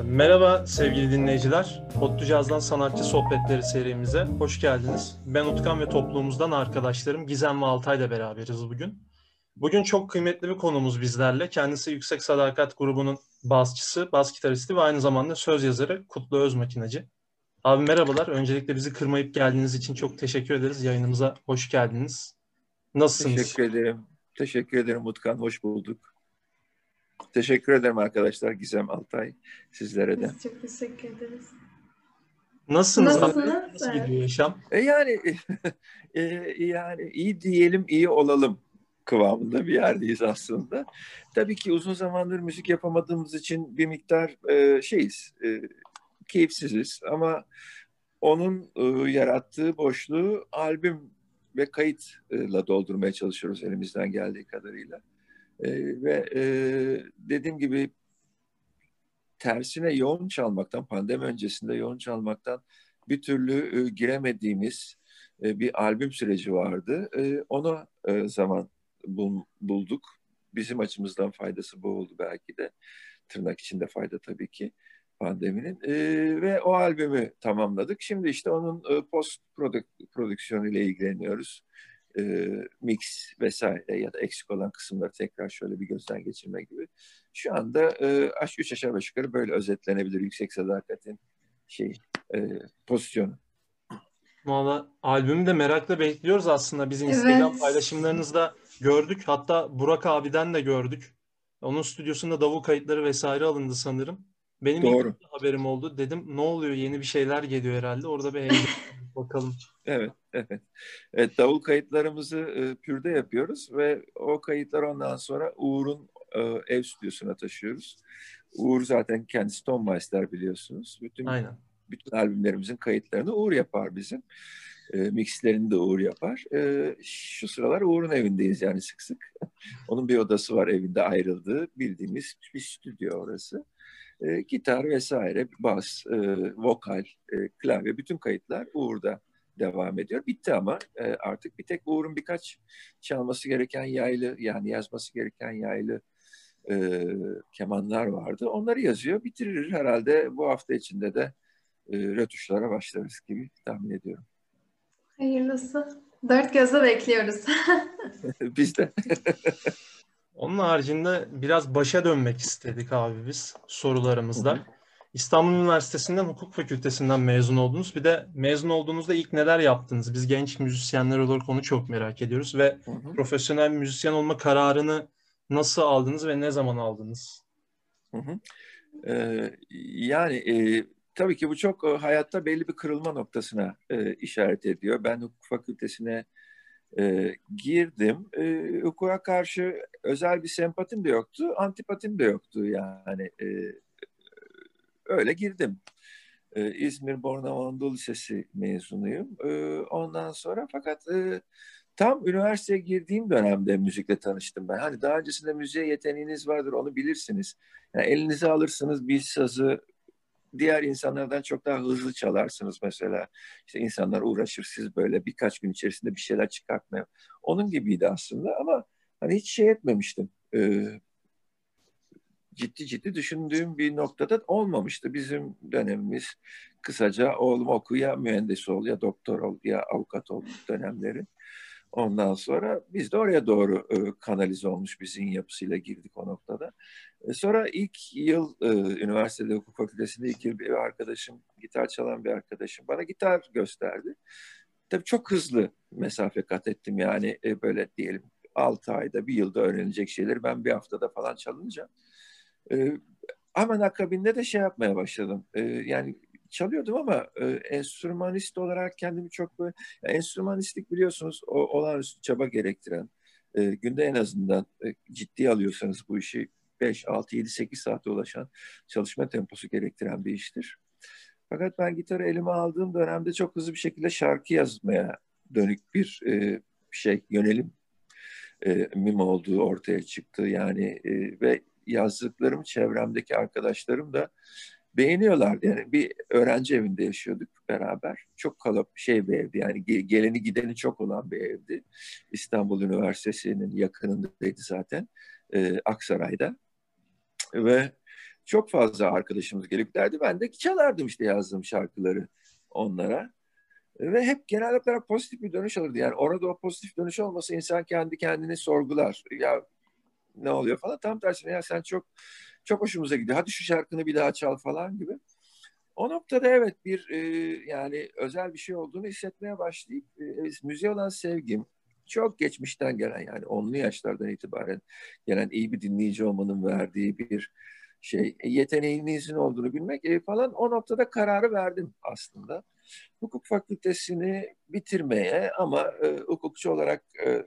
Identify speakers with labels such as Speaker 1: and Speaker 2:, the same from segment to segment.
Speaker 1: Merhaba sevgili dinleyiciler. Otlu Caz'dan Sanatçı Sohbetleri serimize hoş geldiniz. Ben Utkan ve toplumumuzdan arkadaşlarım Gizem ve Altay ile beraberiz bugün. Bugün çok kıymetli bir konumuz bizlerle. Kendisi Yüksek Sadakat grubunun basçısı, bas gitaristi ve aynı zamanda söz yazarı Kutlu Özmakinacı. Abi merhabalar. Öncelikle bizi kırmayıp geldiğiniz için çok teşekkür ederiz. Yayınımıza hoş geldiniz. Nasılsınız?
Speaker 2: Teşekkür ederim. Teşekkür ederim Utkan. Hoş bulduk. Teşekkür ederim arkadaşlar Gizem Altay sizlere de.
Speaker 3: Biz çok teşekkür ederiz.
Speaker 1: Nasılsınız?
Speaker 3: Nasılsınız?
Speaker 1: Nasıl gidiyor yaşam?
Speaker 2: E yani e, yani iyi diyelim iyi olalım kıvamında bir yerdeyiz aslında. Tabii ki uzun zamandır müzik yapamadığımız için bir miktar e, şeyiz, e, keyifsiziz ama onun e, yarattığı boşluğu albüm ve kayıtla doldurmaya çalışıyoruz elimizden geldiği kadarıyla. E, ve e, dediğim gibi tersine yoğun çalmaktan, pandemi öncesinde yoğun çalmaktan bir türlü e, giremediğimiz e, bir albüm süreci vardı. E, ona e, zaman bul, bulduk. Bizim açımızdan faydası bu oldu belki de. Tırnak içinde fayda tabii ki pandeminin. E, ve o albümü tamamladık. Şimdi işte onun e, post prodüksiyonu ile ilgileniyoruz. E, mix vesaire ya da eksik olan kısımları tekrar şöyle bir gözden geçirme gibi. Şu anda e, üç aşağı beş yukarı böyle özetlenebilir yüksek sadakatin şey e, pozisyonu.
Speaker 1: Valla albümü de merakla bekliyoruz aslında. Biz Instagram
Speaker 3: Evet.
Speaker 1: paylaşımlarınızda gördük. Hatta Burak abiden de gördük. Onun stüdyosunda davul kayıtları vesaire alındı sanırım. Benim ilk
Speaker 2: Doğru.
Speaker 1: haberim oldu. Dedim ne oluyor yeni bir şeyler geliyor herhalde. Orada bir heyecan bakalım.
Speaker 2: Evet, evet. Evet, davul kayıtlarımızı e, pürde yapıyoruz ve o kayıtlar ondan sonra Uğur'un e, ev stüdyosuna taşıyoruz. Uğur zaten kendisi Tonmeister biliyorsunuz. Bütün
Speaker 1: Aynen.
Speaker 2: bütün albümlerimizin kayıtlarını Uğur yapar bizim. E, mixlerini de Uğur yapar. E, şu sıralar Uğur'un evindeyiz yani sık sık. Onun bir odası var evinde ayrıldığı bildiğimiz bir stüdyo orası. E, gitar vesaire, bas, e, vokal, e, klavye bütün kayıtlar Uğur'da devam ediyor. Bitti ama e, artık bir tek Uğur'un birkaç çalması gereken yaylı yani yazması gereken yaylı e, kemanlar vardı. Onları yazıyor. Bitirir herhalde bu hafta içinde de e, rötuşlara başlarız gibi tahmin ediyorum.
Speaker 3: Hayırlısı. Dört gözle bekliyoruz.
Speaker 2: Biz de.
Speaker 1: Onun haricinde biraz başa dönmek istedik abi biz sorularımızda.
Speaker 2: Hı hı.
Speaker 1: İstanbul Üniversitesi'nden hukuk fakültesinden mezun oldunuz. Bir de mezun olduğunuzda ilk neler yaptınız? Biz genç müzisyenler olarak onu çok merak ediyoruz ve
Speaker 2: Hı hı.
Speaker 1: profesyonel müzisyen olma kararını nasıl aldınız ve ne zaman aldınız?
Speaker 2: Hı hı. Ee, yani e, tabii ki bu çok e, hayatta belli bir kırılma noktasına e, işaret ediyor. Ben hukuk fakültesine e, girdim. E, hukuka karşı özel bir sempatim de yoktu, antipatim de yoktu yani. E, öyle girdim. E, İzmir Bornova Anadolu Lisesi mezunuyum. E, ondan sonra fakat e, tam üniversiteye girdiğim dönemde müzikle tanıştım ben. Hani daha öncesinde müziğe yeteneğiniz vardır onu bilirsiniz. Yani elinize alırsınız bir sazı diğer insanlardan çok daha hızlı çalarsınız mesela. İşte insanlar uğraşır siz böyle birkaç gün içerisinde bir şeyler çıkartmaya. Onun gibiydi aslında ama hani hiç şey etmemiştim. Ee, ciddi ciddi düşündüğüm bir noktada olmamıştı. Bizim dönemimiz kısaca oğlum oku ya mühendis ol ya doktor ol ya avukat ol dönemleri. Ondan sonra biz de oraya doğru e, kanalize olmuş bir zihin yapısıyla girdik o noktada. E, sonra ilk yıl e, üniversitede hukuk fakültesinde ilk yıl bir arkadaşım, gitar çalan bir arkadaşım bana gitar gösterdi. Tabii çok hızlı mesafe kat ettim yani e, böyle diyelim 6 ayda bir yılda öğrenecek şeyleri ben bir haftada falan çalınca. E, hemen akabinde de şey yapmaya başladım. E, yani çalıyordum ama e, enstrümanist olarak kendimi çok böyle enstrümanistlik biliyorsunuz o olağanüstü çaba gerektiren e, günde en azından e, ciddiye alıyorsanız bu işi 5, 6, 7, 8 saate ulaşan çalışma temposu gerektiren bir iştir. Fakat ben gitarı elime aldığım dönemde çok hızlı bir şekilde şarkı yazmaya dönük bir e, şey yönelim e, mim olduğu ortaya çıktı. Yani e, ve yazdıklarım çevremdeki arkadaşlarım da beğeniyorlardı. Yani bir öğrenci evinde yaşıyorduk beraber. Çok kalıp şey bir evdi yani geleni gideni çok olan bir evdi. İstanbul Üniversitesi'nin yakınındaydı zaten. E, Aksaray'da. Ve çok fazla arkadaşımız gelip derdi. Ben de çalardım işte yazdığım şarkıları onlara. Ve hep genel olarak pozitif bir dönüş alırdı. Yani orada o pozitif dönüş olmasa insan kendi kendini sorgular. Ya ne oluyor falan. Tam tersine ya sen çok çok hoşumuza gidiyor. Hadi şu şarkını bir daha çal falan gibi. O noktada evet bir e, yani özel bir şey olduğunu hissetmeye başlayıp e, müziğe olan sevgim çok geçmişten gelen yani onlu yaşlardan itibaren gelen iyi bir dinleyici olmanın verdiği bir şey e, yeteneğinizin olduğunu bilmek e, falan o noktada kararı verdim aslında. Hukuk fakültesini bitirmeye ama e, hukukçu olarak e,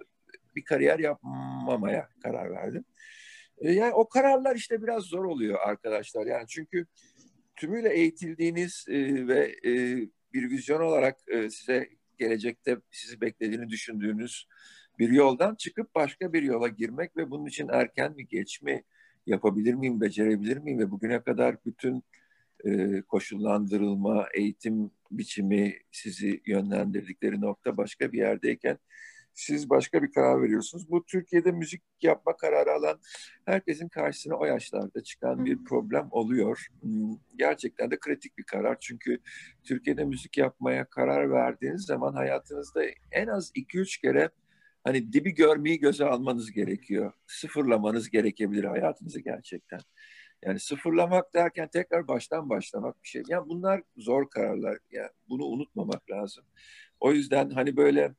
Speaker 2: bir kariyer yapmamaya karar verdim. E, yani o kararlar işte biraz zor oluyor arkadaşlar. Yani çünkü tümüyle eğitildiğiniz e, ve e, bir vizyon olarak size gelecekte sizi beklediğini düşündüğünüz bir yoldan çıkıp başka bir yola girmek ve bunun için erken mi geç mi yapabilir miyim, becerebilir miyim ve bugüne kadar bütün koşullandırılma, eğitim biçimi sizi yönlendirdikleri nokta başka bir yerdeyken siz başka bir karar veriyorsunuz. Bu Türkiye'de müzik yapma kararı alan herkesin karşısına o yaşlarda çıkan bir problem oluyor. Hmm, gerçekten de kritik bir karar. Çünkü Türkiye'de müzik yapmaya karar verdiğiniz zaman hayatınızda en az 2-3 kere hani dibi görmeyi göze almanız gerekiyor. Sıfırlamanız gerekebilir hayatınızı gerçekten. Yani sıfırlamak derken tekrar baştan başlamak bir şey. Yani bunlar zor kararlar. Yani bunu unutmamak lazım. O yüzden hani böyle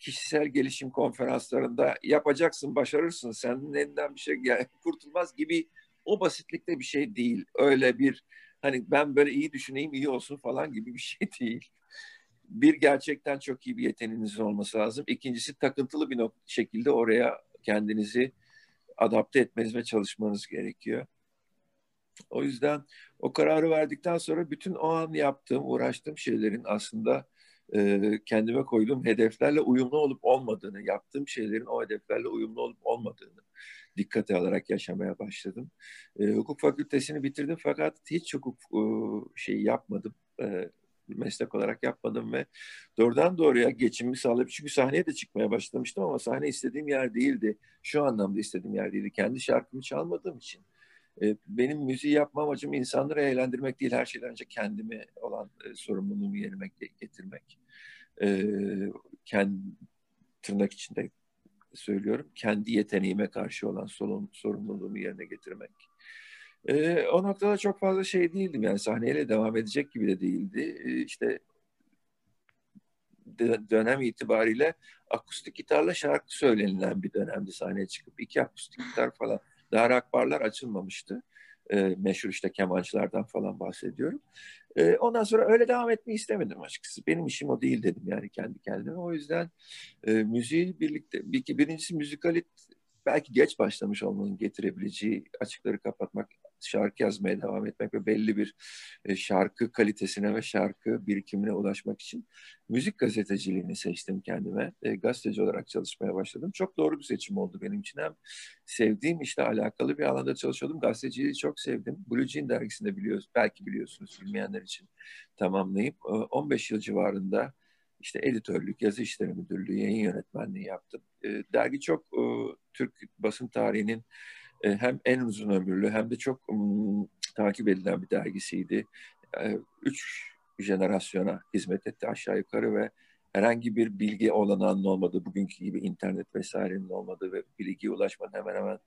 Speaker 2: kişisel gelişim konferanslarında yapacaksın, başarırsın, senin elinden bir şey kurtulmaz gibi o basitlikte bir şey değil. Öyle bir hani ben böyle iyi düşüneyim, iyi olsun falan gibi bir şey değil. Bir gerçekten çok iyi bir yeteneğiniz olması lazım. İkincisi takıntılı bir şekilde oraya kendinizi adapte etmeniz ve çalışmanız gerekiyor. O yüzden o kararı verdikten sonra bütün o an yaptığım, uğraştığım şeylerin aslında e, kendime koyduğum hedeflerle uyumlu olup olmadığını, yaptığım şeylerin o hedeflerle uyumlu olup olmadığını dikkate alarak yaşamaya başladım. E, hukuk fakültesini bitirdim fakat hiç hukuk e, şeyi yapmadım. E, meslek olarak yapmadım ve doğrudan doğruya geçimimi sağlayıp çünkü sahneye de çıkmaya başlamıştım ama sahne istediğim yer değildi. Şu anlamda istediğim yer değildi. Kendi şarkımı çalmadığım için e, benim müziği yapma amacım insanları eğlendirmek değil, her şeyden önce kendime olan e, sorumluluğumu yerine getirmek. E, kendi tırnak içinde söylüyorum, kendi yeteneğime karşı olan sorun, sorumluluğumu yerine getirmek. E, o noktada çok fazla şey değildim yani sahneyle devam edecek gibi de değildi. E, işte dönem itibariyle akustik gitarla şarkı söylenilen bir dönemdi sahneye çıkıp iki akustik gitar falan daha rakbarlar açılmamıştı. E, meşhur işte kemancılardan falan bahsediyorum. E, ondan sonra öyle devam etmeyi istemedim açıkçası. Benim işim o değil dedim yani kendi kendime. O yüzden e, müziği birlikte, bir, birincisi müzikalit belki geç başlamış olmanın getirebileceği açıkları kapatmak şarkı yazmaya devam etmek ve belli bir e, şarkı kalitesine ve şarkı birikimine ulaşmak için müzik gazeteciliğini seçtim kendime. E, gazeteci olarak çalışmaya başladım. Çok doğru bir seçim oldu benim için. Hem sevdiğim işle alakalı bir alanda çalışıyordum. Gazeteciliği çok sevdim. Blue Jean dergisinde biliyoruz, belki biliyorsunuz bilmeyenler için tamamlayıp 15 e, yıl civarında işte editörlük, yazı işleri müdürlüğü, yayın yönetmenliği yaptım. dergi çok Türk basın tarihinin hem en uzun ömürlü hem de çok takip edilen bir dergisiydi. E, üç jenerasyona hizmet etti aşağı yukarı ve herhangi bir bilgi olanağının olmadığı, bugünkü gibi internet vesairenin olmadığı ve bilgiye ulaşmanın hemen hemen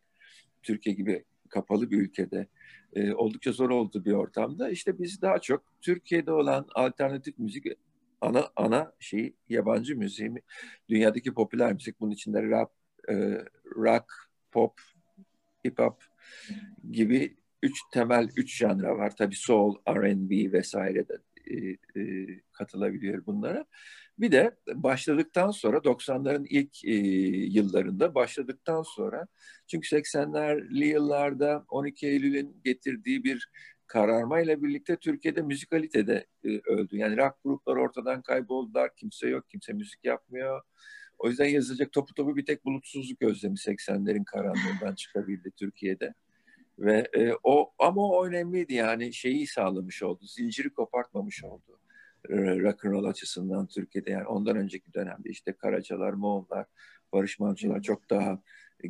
Speaker 2: Türkiye gibi kapalı bir ülkede e, oldukça zor olduğu bir ortamda işte biz daha çok Türkiye'de olan alternatif müzik ana ana şeyi yabancı müziği dünyadaki popüler müzik bunun içinde rap, e, rock, pop, hip hop gibi üç temel üç janra var. Tabii soul, R&B vesaire de e, e, katılabiliyor bunlara. Bir de başladıktan sonra 90'ların ilk e, yıllarında başladıktan sonra çünkü 80'lerli yıllarda 12 Eylül'ün getirdiği bir kararmayla birlikte Türkiye'de müzikalite de e, öldü. Yani rock gruplar ortadan kayboldular. Kimse yok, kimse müzik yapmıyor. O yüzden yazılacak topu topu bir tek bulutsuzluk özlemi 80'lerin karanlığından çıkabildi Türkiye'de. Ve e, o ama o önemliydi yani şeyi sağlamış oldu. Zinciri kopartmamış oldu. Rock and roll açısından Türkiye'de yani ondan önceki dönemde işte Karacalar, Moğollar, Barış Manço'lar çok daha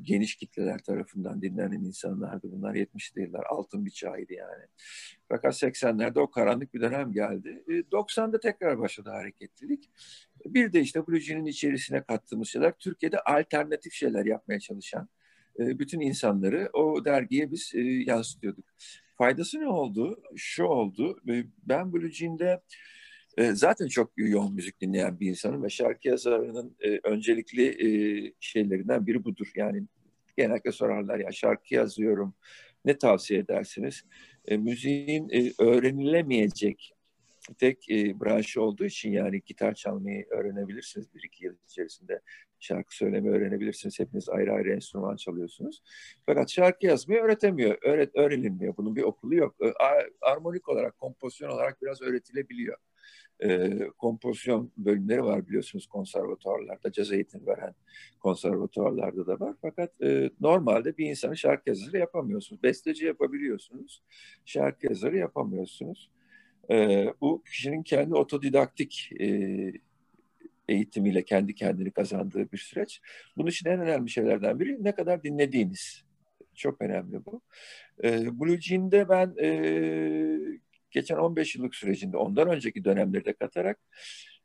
Speaker 2: geniş kitleler tarafından dinlenen insanlardı. Bunlar 70'li yıllar altın bir çağıydı yani. Fakat 80'lerde o karanlık bir dönem geldi. 90'da tekrar başladı hareketlilik. Bir de işte Blue içerisine kattığımız şeyler Türkiye'de alternatif şeyler yapmaya çalışan bütün insanları o dergiye biz yansıtıyorduk. Faydası ne oldu? Şu oldu. Ben Blue Jean'de zaten çok yoğun müzik dinleyen bir insanım ve şarkı yazarının öncelikli şeylerinden biri budur. Yani genellikle sorarlar ya şarkı yazıyorum ne tavsiye edersiniz? müziğin öğrenilemeyecek tek e, branşı olduğu için yani gitar çalmayı öğrenebilirsiniz bir iki yıl içerisinde. Şarkı söylemeyi öğrenebilirsiniz. Hepiniz ayrı ayrı enstrüman çalıyorsunuz. Fakat şarkı yazmayı öğretemiyor. Öğret, öğrenilmiyor. Bunun bir okulu yok. E, armonik olarak, kompozisyon olarak biraz öğretilebiliyor. E, kompozisyon bölümleri var biliyorsunuz konservatuarlarda. Caz eğitim veren konservatuarlarda da var. Fakat e, normalde bir insanın şarkı yazarı yapamıyorsunuz. Besteci yapabiliyorsunuz. Şarkı yazarı yapamıyorsunuz. E, bu kişinin kendi otodidaktik e, eğitimiyle kendi kendini kazandığı bir süreç. Bunun için en önemli şeylerden biri ne kadar dinlediğiniz. Çok önemli bu. E, Blue Jean'de ben e, geçen 15 yıllık sürecinde ondan önceki dönemleri de katarak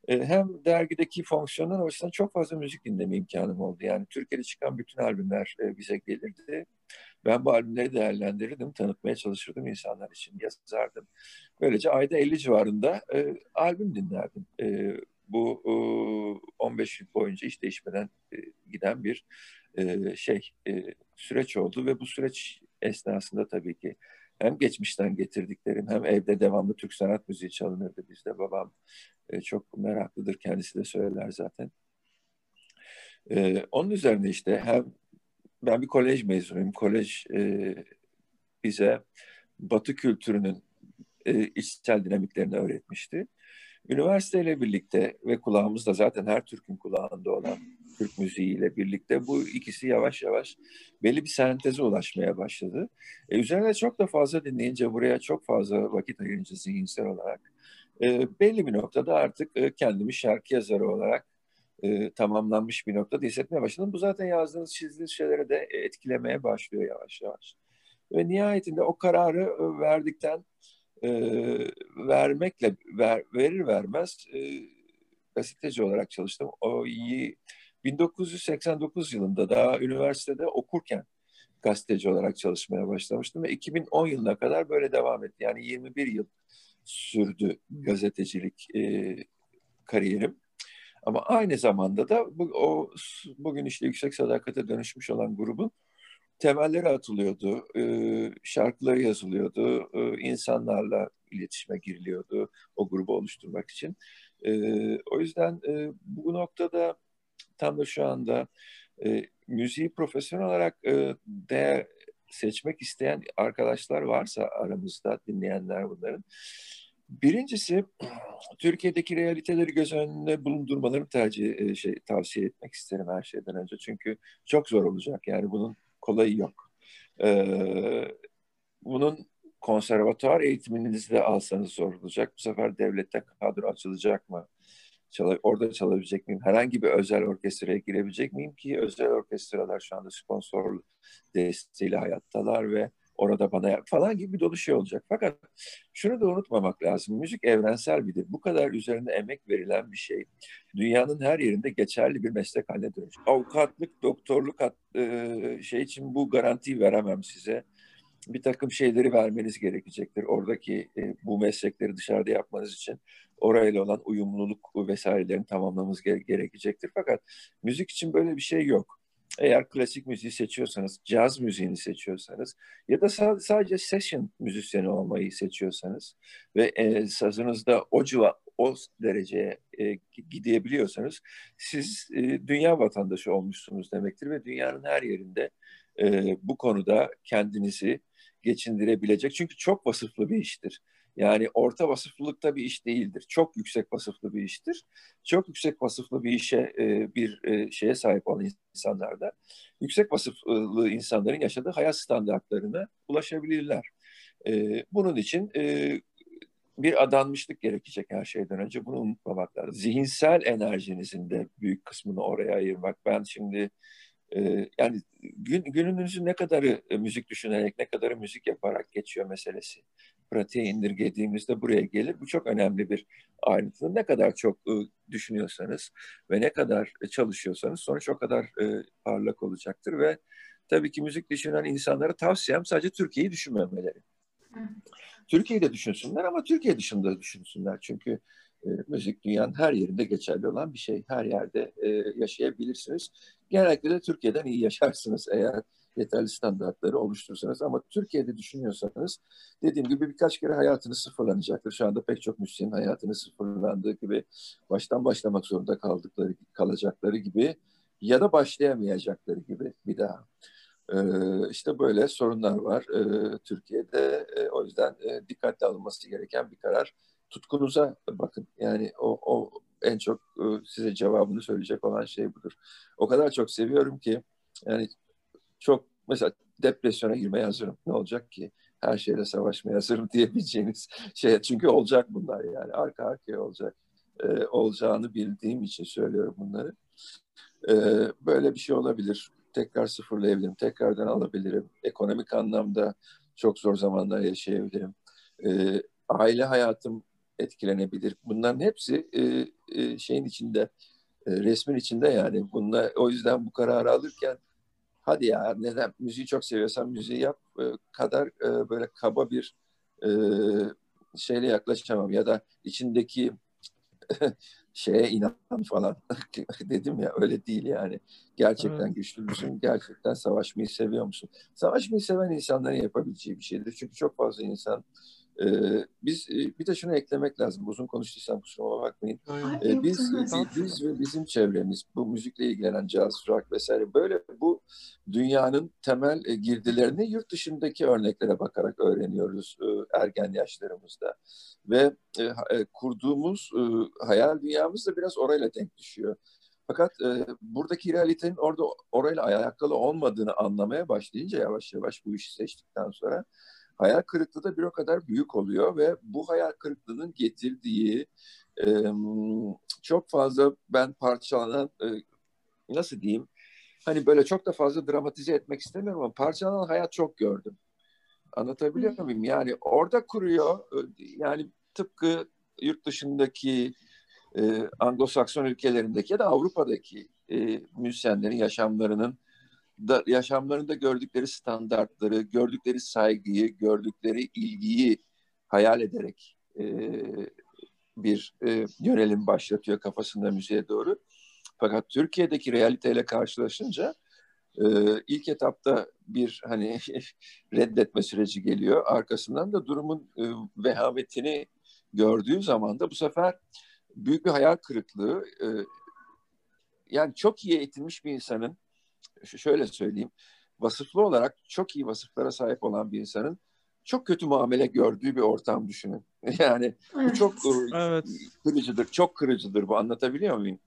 Speaker 2: e, hem dergideki fonksiyonlar açısından çok fazla müzik dinleme imkanım oldu. Yani Türkiye'de çıkan bütün albümler e, bize gelirdi. Ben bu albümleri değerlendirirdim, tanıtmaya çalışırdım insanlar için, yazardım. Böylece ayda 50 civarında e, albüm dinlerdim. E, bu e, 15 yıl boyunca hiç değişmeden e, giden bir e, şey e, süreç oldu ve bu süreç esnasında tabii ki hem geçmişten getirdiklerim hem evde devamlı Türk sanat müziği çalınırdı bizde. Babam e, çok meraklıdır kendisi de söyler zaten. E, onun üzerine işte hem ben bir kolej mezunuyum. Kolej e, bize Batı kültürünün e, içsel dinamiklerini öğretmişti. Üniversiteyle birlikte ve kulağımızda zaten her Türk'ün kulağında olan Türk müziğiyle birlikte bu ikisi yavaş yavaş belli bir senteze ulaşmaya başladı. E, üzerine çok da fazla dinleyince buraya çok fazla vakit ayırınca zihinsel olarak e, belli bir noktada artık e, kendimi şarkı yazarı olarak e, tamamlanmış bir noktada hissetmeye başladım. Bu zaten yazdığınız, çizdiğiniz şeyleri de etkilemeye başlıyor yavaş yavaş. Ve nihayetinde o kararı e, verdikten e, vermekle ver, verir vermez e, gazeteci olarak çalıştım. O iyi 1989 yılında daha üniversitede okurken gazeteci olarak çalışmaya başlamıştım ve 2010 yılına kadar böyle devam etti. Yani 21 yıl sürdü gazetecilik e, kariyerim. Ama aynı zamanda da bu, o bugün işte yüksek sadakate dönüşmüş olan grubun temelleri atılıyordu, e, şarkıları yazılıyordu, e, insanlarla iletişime giriliyordu o grubu oluşturmak için. E, o yüzden e, bu noktada tam da şu anda e, müziği profesyonel olarak e, değer seçmek isteyen arkadaşlar varsa aramızda dinleyenler bunların Birincisi Türkiye'deki realiteleri göz önünde bulundurmalarını tercih şey tavsiye etmek isterim her şeyden önce. Çünkü çok zor olacak. Yani bunun kolayı yok. Ee, bunun konservatuar eğitiminizi de alsanız zor olacak. Bu sefer devlette kadro açılacak mı? Çal orada çalabilecek miyim? Herhangi bir özel orkestraya girebilecek miyim ki özel orkestralar şu anda sponsor desteğiyle hayattalar ve orada bana falan gibi bir dolu şey olacak. Fakat şunu da unutmamak lazım. Müzik evrensel bir dil. Bu kadar üzerine emek verilen bir şey. Dünyanın her yerinde geçerli bir meslek haline dönecek. Avukatlık, doktorluk e, şey için bu garantiyi veremem size. Bir takım şeyleri vermeniz gerekecektir. Oradaki e, bu meslekleri dışarıda yapmanız için orayla olan uyumluluk vesairelerini tamamlamamız gerekecektir. Fakat müzik için böyle bir şey yok eğer klasik müziği seçiyorsanız, caz müziğini seçiyorsanız ya da sadece session müzisyeni olmayı seçiyorsanız ve e, sazınızda o civa, o dereceye e, gidebiliyorsanız siz e, dünya vatandaşı olmuşsunuz demektir ve dünyanın her yerinde e, bu konuda kendinizi geçindirebilecek. Çünkü çok vasıflı bir iştir. Yani orta vasıflılıkta bir iş değildir. Çok yüksek vasıflı bir iştir. Çok yüksek vasıflı bir işe e, bir e, şeye sahip olan insanlarda yüksek vasıflı insanların yaşadığı hayat standartlarına ulaşabilirler. E, bunun için bir adanmışlık gerekecek her şeyden önce. Bunu unutmamak lazım. Zihinsel enerjinizin de büyük kısmını oraya ayırmak. Ben şimdi yani gün, gününüzün ne kadarı müzik düşünerek, ne kadarı müzik yaparak geçiyor meselesi. Pratiğe indirgediğimizde buraya gelir. Bu çok önemli bir ayrıntı. Ne kadar çok e, düşünüyorsanız ve ne kadar çalışıyorsanız sonuç o kadar e, parlak olacaktır ve tabii ki müzik düşünen insanlara tavsiyem sadece Türkiye'yi düşünmemeleri. Türkiye'yi de düşünsünler ama Türkiye dışında düşünsünler. Çünkü e, müzik dünyanın her yerinde geçerli olan bir şey. Her yerde e, yaşayabilirsiniz. Genellikle de Türkiye'den iyi yaşarsınız eğer yeterli standartları oluşturursanız. Ama Türkiye'de düşünüyorsanız dediğim gibi birkaç kere hayatınız sıfırlanacaktır. Şu anda pek çok müzisyenin hayatını sıfırlandığı gibi baştan başlamak zorunda kaldıkları kalacakları gibi ya da başlayamayacakları gibi bir daha. Ee, işte böyle sorunlar var ee, Türkiye'de. Ee, o yüzden e, dikkatli alınması gereken bir karar. Tutkunuza bakın. Yani o, o en çok e, size cevabını söyleyecek olan şey budur. O kadar çok seviyorum ki yani çok mesela depresyona girmeye hazırım. Ne olacak ki? Her şeyle savaşmaya hazırım diyebileceğiniz şey. Çünkü olacak bunlar yani. Arka arkaya olacak. Ee, olacağını bildiğim için söylüyorum bunları. Ee, böyle bir şey olabilir tekrar sıfırlayabilirim, tekrardan alabilirim. Ekonomik anlamda çok zor zamanlar yaşayabilirim. E, aile hayatım etkilenebilir. Bunların hepsi e, e, şeyin içinde, e, resmin içinde yani. Bunlar, o yüzden bu kararı alırken hadi ya neden müziği çok seviyorsan müziği yap e, kadar e, böyle kaba bir e, şeyle yaklaşamam ya da içindeki şeye inan falan dedim ya öyle değil yani. Gerçekten evet. güçlü müsün? Gerçekten savaşmayı seviyor musun? Savaşmayı seven insanların yapabileceği bir şeydir. Çünkü çok fazla insan e, biz e, bir de şunu eklemek lazım. Uzun konuştuysam kusuruma bakmayın. E, biz, biz ve bizim çevremiz bu müzikle ilgilenen jazz, rock vesaire böyle bu dünyanın temel e, girdilerini yurt dışındaki örneklere bakarak öğreniyoruz e, ergen yaşlarımızda. Ve e, e, kurduğumuz e, hayal dünyamız da biraz orayla denk düşüyor. Fakat e, buradaki realitenin orada orayla alakalı olmadığını anlamaya başlayınca yavaş yavaş bu işi seçtikten sonra hayal kırıklığı da bir o kadar büyük oluyor ve bu hayal kırıklığının getirdiği e, çok fazla ben parçalanan e, nasıl diyeyim hani böyle çok da fazla dramatize etmek istemiyorum ama parçalanan hayat çok gördüm. Anlatabiliyor muyum? Yani orada kuruyor yani tıpkı yurt dışındaki e, Anglo-Sakson ülkelerindeki ya da Avrupa'daki e, müzisyenlerin yaşamlarının da, yaşamlarında gördükleri standartları, gördükleri saygıyı, gördükleri ilgiyi hayal ederek e, bir e, yönelim başlatıyor kafasında müziğe doğru. Fakat Türkiye'deki realiteyle karşılaşınca e, ilk etapta bir hani reddetme süreci geliyor. Arkasından da durumun e, vehametini gördüğü zaman da bu sefer büyük bir hayal kırıklığı. E, yani çok iyi eğitilmiş bir insanın şöyle söyleyeyim. Vasıflı olarak çok iyi vasıflara sahip olan bir insanın çok kötü muamele gördüğü bir ortam düşünün. Yani evet. bu çok evet. kırıcıdır, çok kırıcıdır bu anlatabiliyor muyum?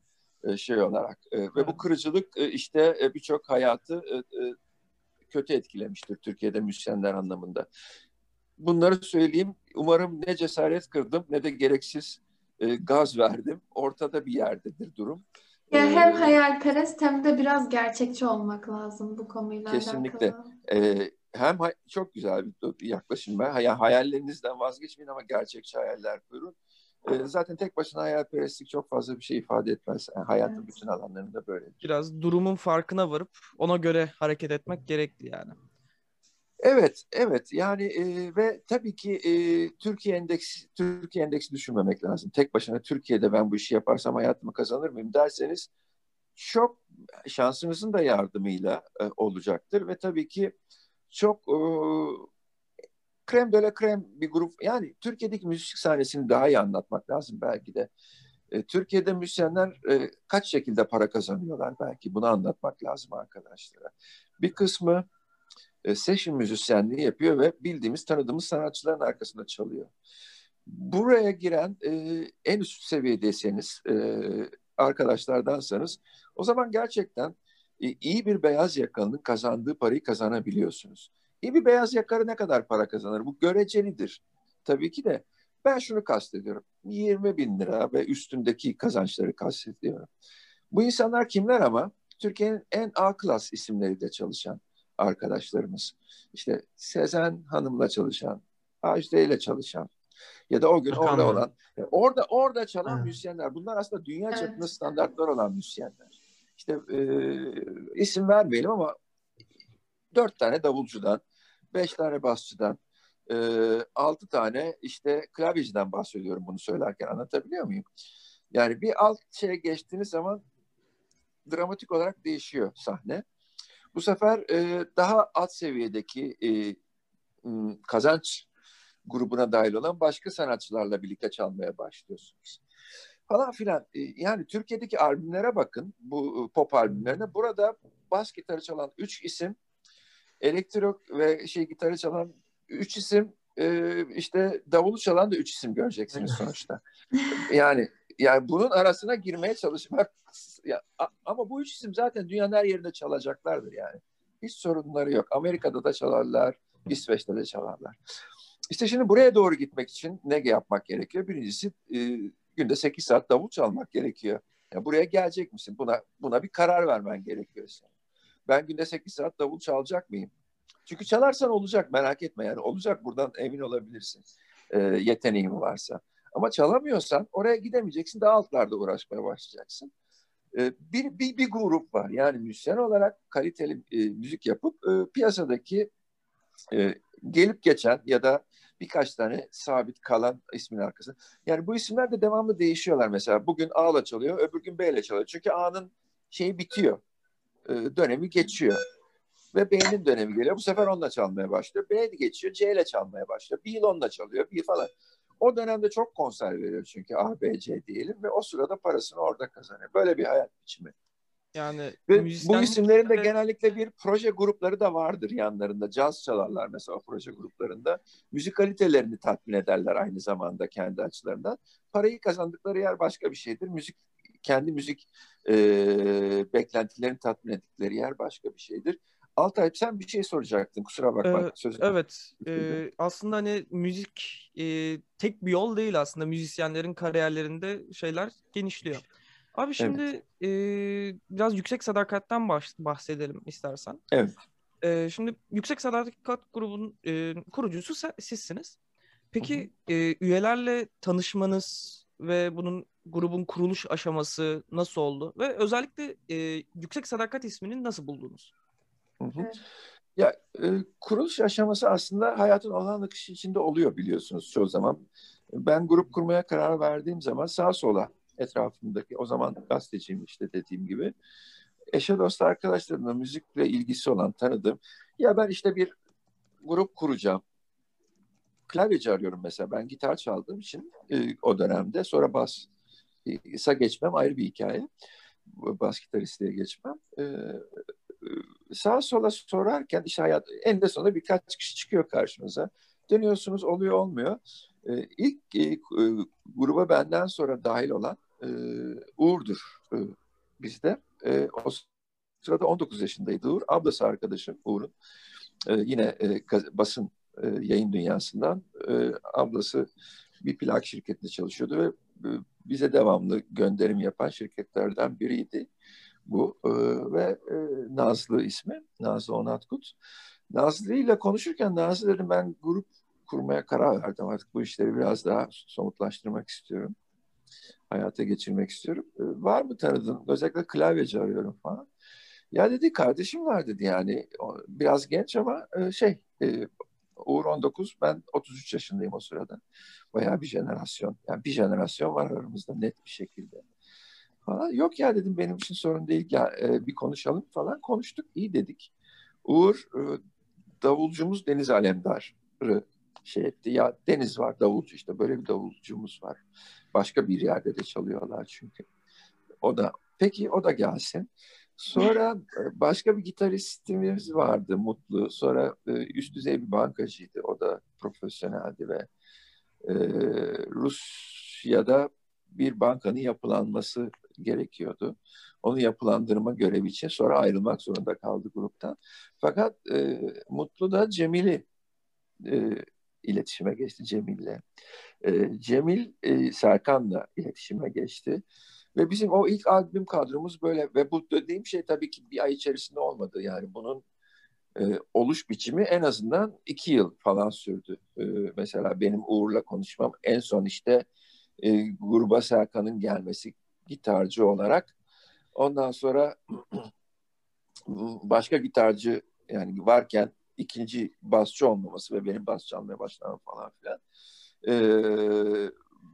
Speaker 2: Ee, şey olarak. Ee, ve bu kırıcılık e, işte e, birçok hayatı e, kötü etkilemiştir Türkiye'de müzisyenler anlamında. Bunları söyleyeyim. Umarım ne cesaret kırdım ne de gereksiz gaz verdim. Ortada bir yerdedir durum.
Speaker 3: Ya hem hayalperest hem de biraz gerçekçi olmak lazım bu konuyla
Speaker 2: Kesinlikle. alakalı. Ee, hem çok güzel bir yaklaşım var. Yani hayallerinizden vazgeçmeyin ama gerçekçi hayaller kurun. Ee, zaten tek başına hayalperestlik çok fazla bir şey ifade etmez. Yani hayatın evet. bütün alanlarında böyle.
Speaker 4: Biraz durumun farkına varıp ona göre hareket etmek gerekli yani.
Speaker 2: Evet, evet. Yani e, ve tabii ki e, Türkiye endeksi Türkiye endeksi düşünmemek lazım. Tek başına Türkiye'de ben bu işi yaparsam hayatımı kazanır mıyım derseniz çok şansınızın da yardımıyla e, olacaktır ve tabii ki çok e, krem de la krem bir grup yani Türkiye'deki müzik sahnesini daha iyi anlatmak lazım belki de. E, Türkiye'de müzisyenler e, kaç şekilde para kazanıyorlar belki bunu anlatmak lazım arkadaşlara. Bir kısmı e, session müzisyenliği yapıyor ve bildiğimiz, tanıdığımız sanatçıların arkasında çalıyor. Buraya giren e, en üst seviyedeyseniz, e, arkadaşlardansanız o zaman gerçekten e, iyi bir beyaz yakalının kazandığı parayı kazanabiliyorsunuz. İyi bir beyaz yakalı ne kadar para kazanır? Bu görecelidir. Tabii ki de ben şunu kastediyorum. 20 bin lira ve üstündeki kazançları kastediyorum. Bu insanlar kimler ama? Türkiye'nin en A klas isimleriyle çalışan arkadaşlarımız. İşte Sezen Hanım'la çalışan, Ajde ile çalışan ya da o gün orada olan, orada orada çalan
Speaker 1: Evet.
Speaker 2: müzisyenler. Bunlar aslında dünya
Speaker 3: Evet.
Speaker 2: çapında standartlar olan müzisyenler. İşte e, isim vermeyelim ama dört tane davulcudan, beş tane basçıdan, e, altı tane işte klavyeciden bahsediyorum bunu söylerken anlatabiliyor muyum? Yani bir alt şeye geçtiğiniz zaman dramatik olarak değişiyor sahne. Bu sefer e, daha alt seviyedeki e, m, kazanç grubuna dahil olan başka sanatçılarla birlikte çalmaya başlıyorsunuz. Falan filan. E, yani Türkiye'deki albümlere bakın, bu e, pop albümlerine. Burada bas gitarı çalan üç isim, elektro ve şey gitarı çalan üç isim, e, işte davulu çalan da üç isim göreceksiniz sonuçta. Yani yani bunun arasına girmeye çalışmak ya, ama bu üç isim zaten dünyanın her yerinde çalacaklardır yani. Hiç sorunları yok. Amerika'da da çalarlar, İsveç'te de çalarlar. İşte şimdi buraya doğru gitmek için ne yapmak gerekiyor? Birincisi e, günde 8 saat davul çalmak gerekiyor. Ya buraya gelecek misin? Buna buna bir karar vermen gerekiyor senin. Ben günde 8 saat davul çalacak mıyım? Çünkü çalarsan olacak merak etme yani olacak buradan emin olabilirsin. E, yeteneğin varsa. Ama çalamıyorsan oraya gidemeyeceksin. Daha altlarda uğraşmaya başlayacaksın. E, bir, bir, bir grup var. Yani müzisyen olarak kaliteli e, müzik yapıp e, piyasadaki e, gelip geçen ya da birkaç tane sabit kalan ismin arkasında. Yani bu isimler de devamlı değişiyorlar mesela. Bugün A'la çalıyor, öbür gün B'le çalıyor. Çünkü A'nın şeyi bitiyor. E, dönemi geçiyor. Ve B'nin dönemi geliyor. Bu sefer onunla çalmaya başlıyor. B geçiyor, C ile çalmaya başlıyor. B onunla çalıyor, B falan. O dönemde çok konser veriyor çünkü A, B, C diyelim ve o sırada parasını orada kazanıyor. Böyle bir hayat biçimi.
Speaker 4: Yani
Speaker 2: Ve bu isimlerin de
Speaker 4: ve-
Speaker 2: genellikle bir proje grupları da vardır yanlarında. Caz çalarlar mesela proje gruplarında. Müzik kalitelerini tatmin ederler aynı zamanda kendi açılarından. Parayı kazandıkları yer başka bir şeydir. Müzik kendi müzik e, beklentilerini tatmin ettikleri yer başka bir şeydir. Altay sen bir şey soracaktın kusura bakma.
Speaker 4: Ee,
Speaker 2: sözü.
Speaker 4: Evet, e, aslında hani müzik e, tek bir yol değil aslında müzisyenlerin kariyerlerinde şeyler genişliyor. Abi şimdi e, biraz yüksek sadakatten bahsedelim istersen.
Speaker 2: Evet.
Speaker 4: E, şimdi yüksek sadakat grubunun e, kurucusu sizsiniz. Peki e, üyelerle tanışmanız ve bunun grubun kuruluş aşaması nasıl oldu? Ve özellikle e, yüksek sadakat ismini nasıl buldunuz?
Speaker 2: Hı hı.
Speaker 3: Evet.
Speaker 2: Ya e, kuruluş aşaması aslında hayatın olan akışı içinde oluyor biliyorsunuz çoğu zaman. Ben grup kurmaya karar verdiğim zaman sağa sola etrafımdaki o zaman gazeteciyim işte dediğim gibi. Eşe dost arkadaşlarımla müzikle ilgisi olan tanıdığım ya ben işte bir grup kuracağım. Klavyeci arıyorum mesela ben gitar çaldığım için e, o dönemde sonra bas ise geçmem ayrı bir hikaye. Bas gitaristliğe geçmem. E, sağa sola sorarken işte hayat eninde sonunda birkaç kişi çıkıyor karşınıza. Dönüyorsunuz oluyor olmuyor. Ee, ilk e, e, gruba benden sonra dahil olan e, Uğur'dur e, bizde. E, o sırada 19 yaşındaydı Uğur. Ablası arkadaşım Uğur'un. E, yine e, basın e, yayın dünyasından. E, ablası bir plak şirketinde çalışıyordu ve e, bize devamlı gönderim yapan şirketlerden biriydi bu e, ve e, Nazlı ismi Nazlı Onatkut. Nazlı ile konuşurken Nazlı dedim ben grup kurmaya karar verdim artık bu işleri biraz daha somutlaştırmak istiyorum. Hayata geçirmek istiyorum. E, var mı tanıdığın? Özellikle klavyeci arıyorum falan. Ya dedi kardeşim var dedi yani biraz genç ama e, şey e, Uğur 19 ben 33 yaşındayım o sırada. Bayağı bir jenerasyon. Yani bir jenerasyon var aramızda net bir şekilde falan. Yok ya dedim benim için sorun değil ya e, bir konuşalım falan. Konuştuk iyi dedik. Uğur e, davulcumuz Deniz Alemdar'ı şey etti. Ya Deniz var davulcu işte böyle bir davulcumuz var. Başka bir yerde de çalıyorlar çünkü. O da peki o da gelsin. Sonra e, başka bir gitaristimiz vardı Mutlu. Sonra e, üst düzey bir bankacıydı. O da profesyoneldi ve e, Rusya'da bir bankanın yapılanması gerekiyordu. Onu yapılandırma görevi için sonra ayrılmak zorunda kaldı gruptan. Fakat e, Mutlu da Cemil'i e, iletişime geçti Cemil'le. E, Cemil e, Serkan'la iletişime geçti. Ve bizim o ilk albüm kadromuz böyle ve bu dediğim şey tabii ki bir ay içerisinde olmadı. Yani bunun e, oluş biçimi en azından iki yıl falan sürdü. E, mesela benim Uğur'la konuşmam en son işte e, gruba Serkan'ın gelmesi gitarcı olarak. Ondan sonra başka gitarcı yani varken ikinci basçı olmaması ve benim bas çalmaya başlamam falan filan. E,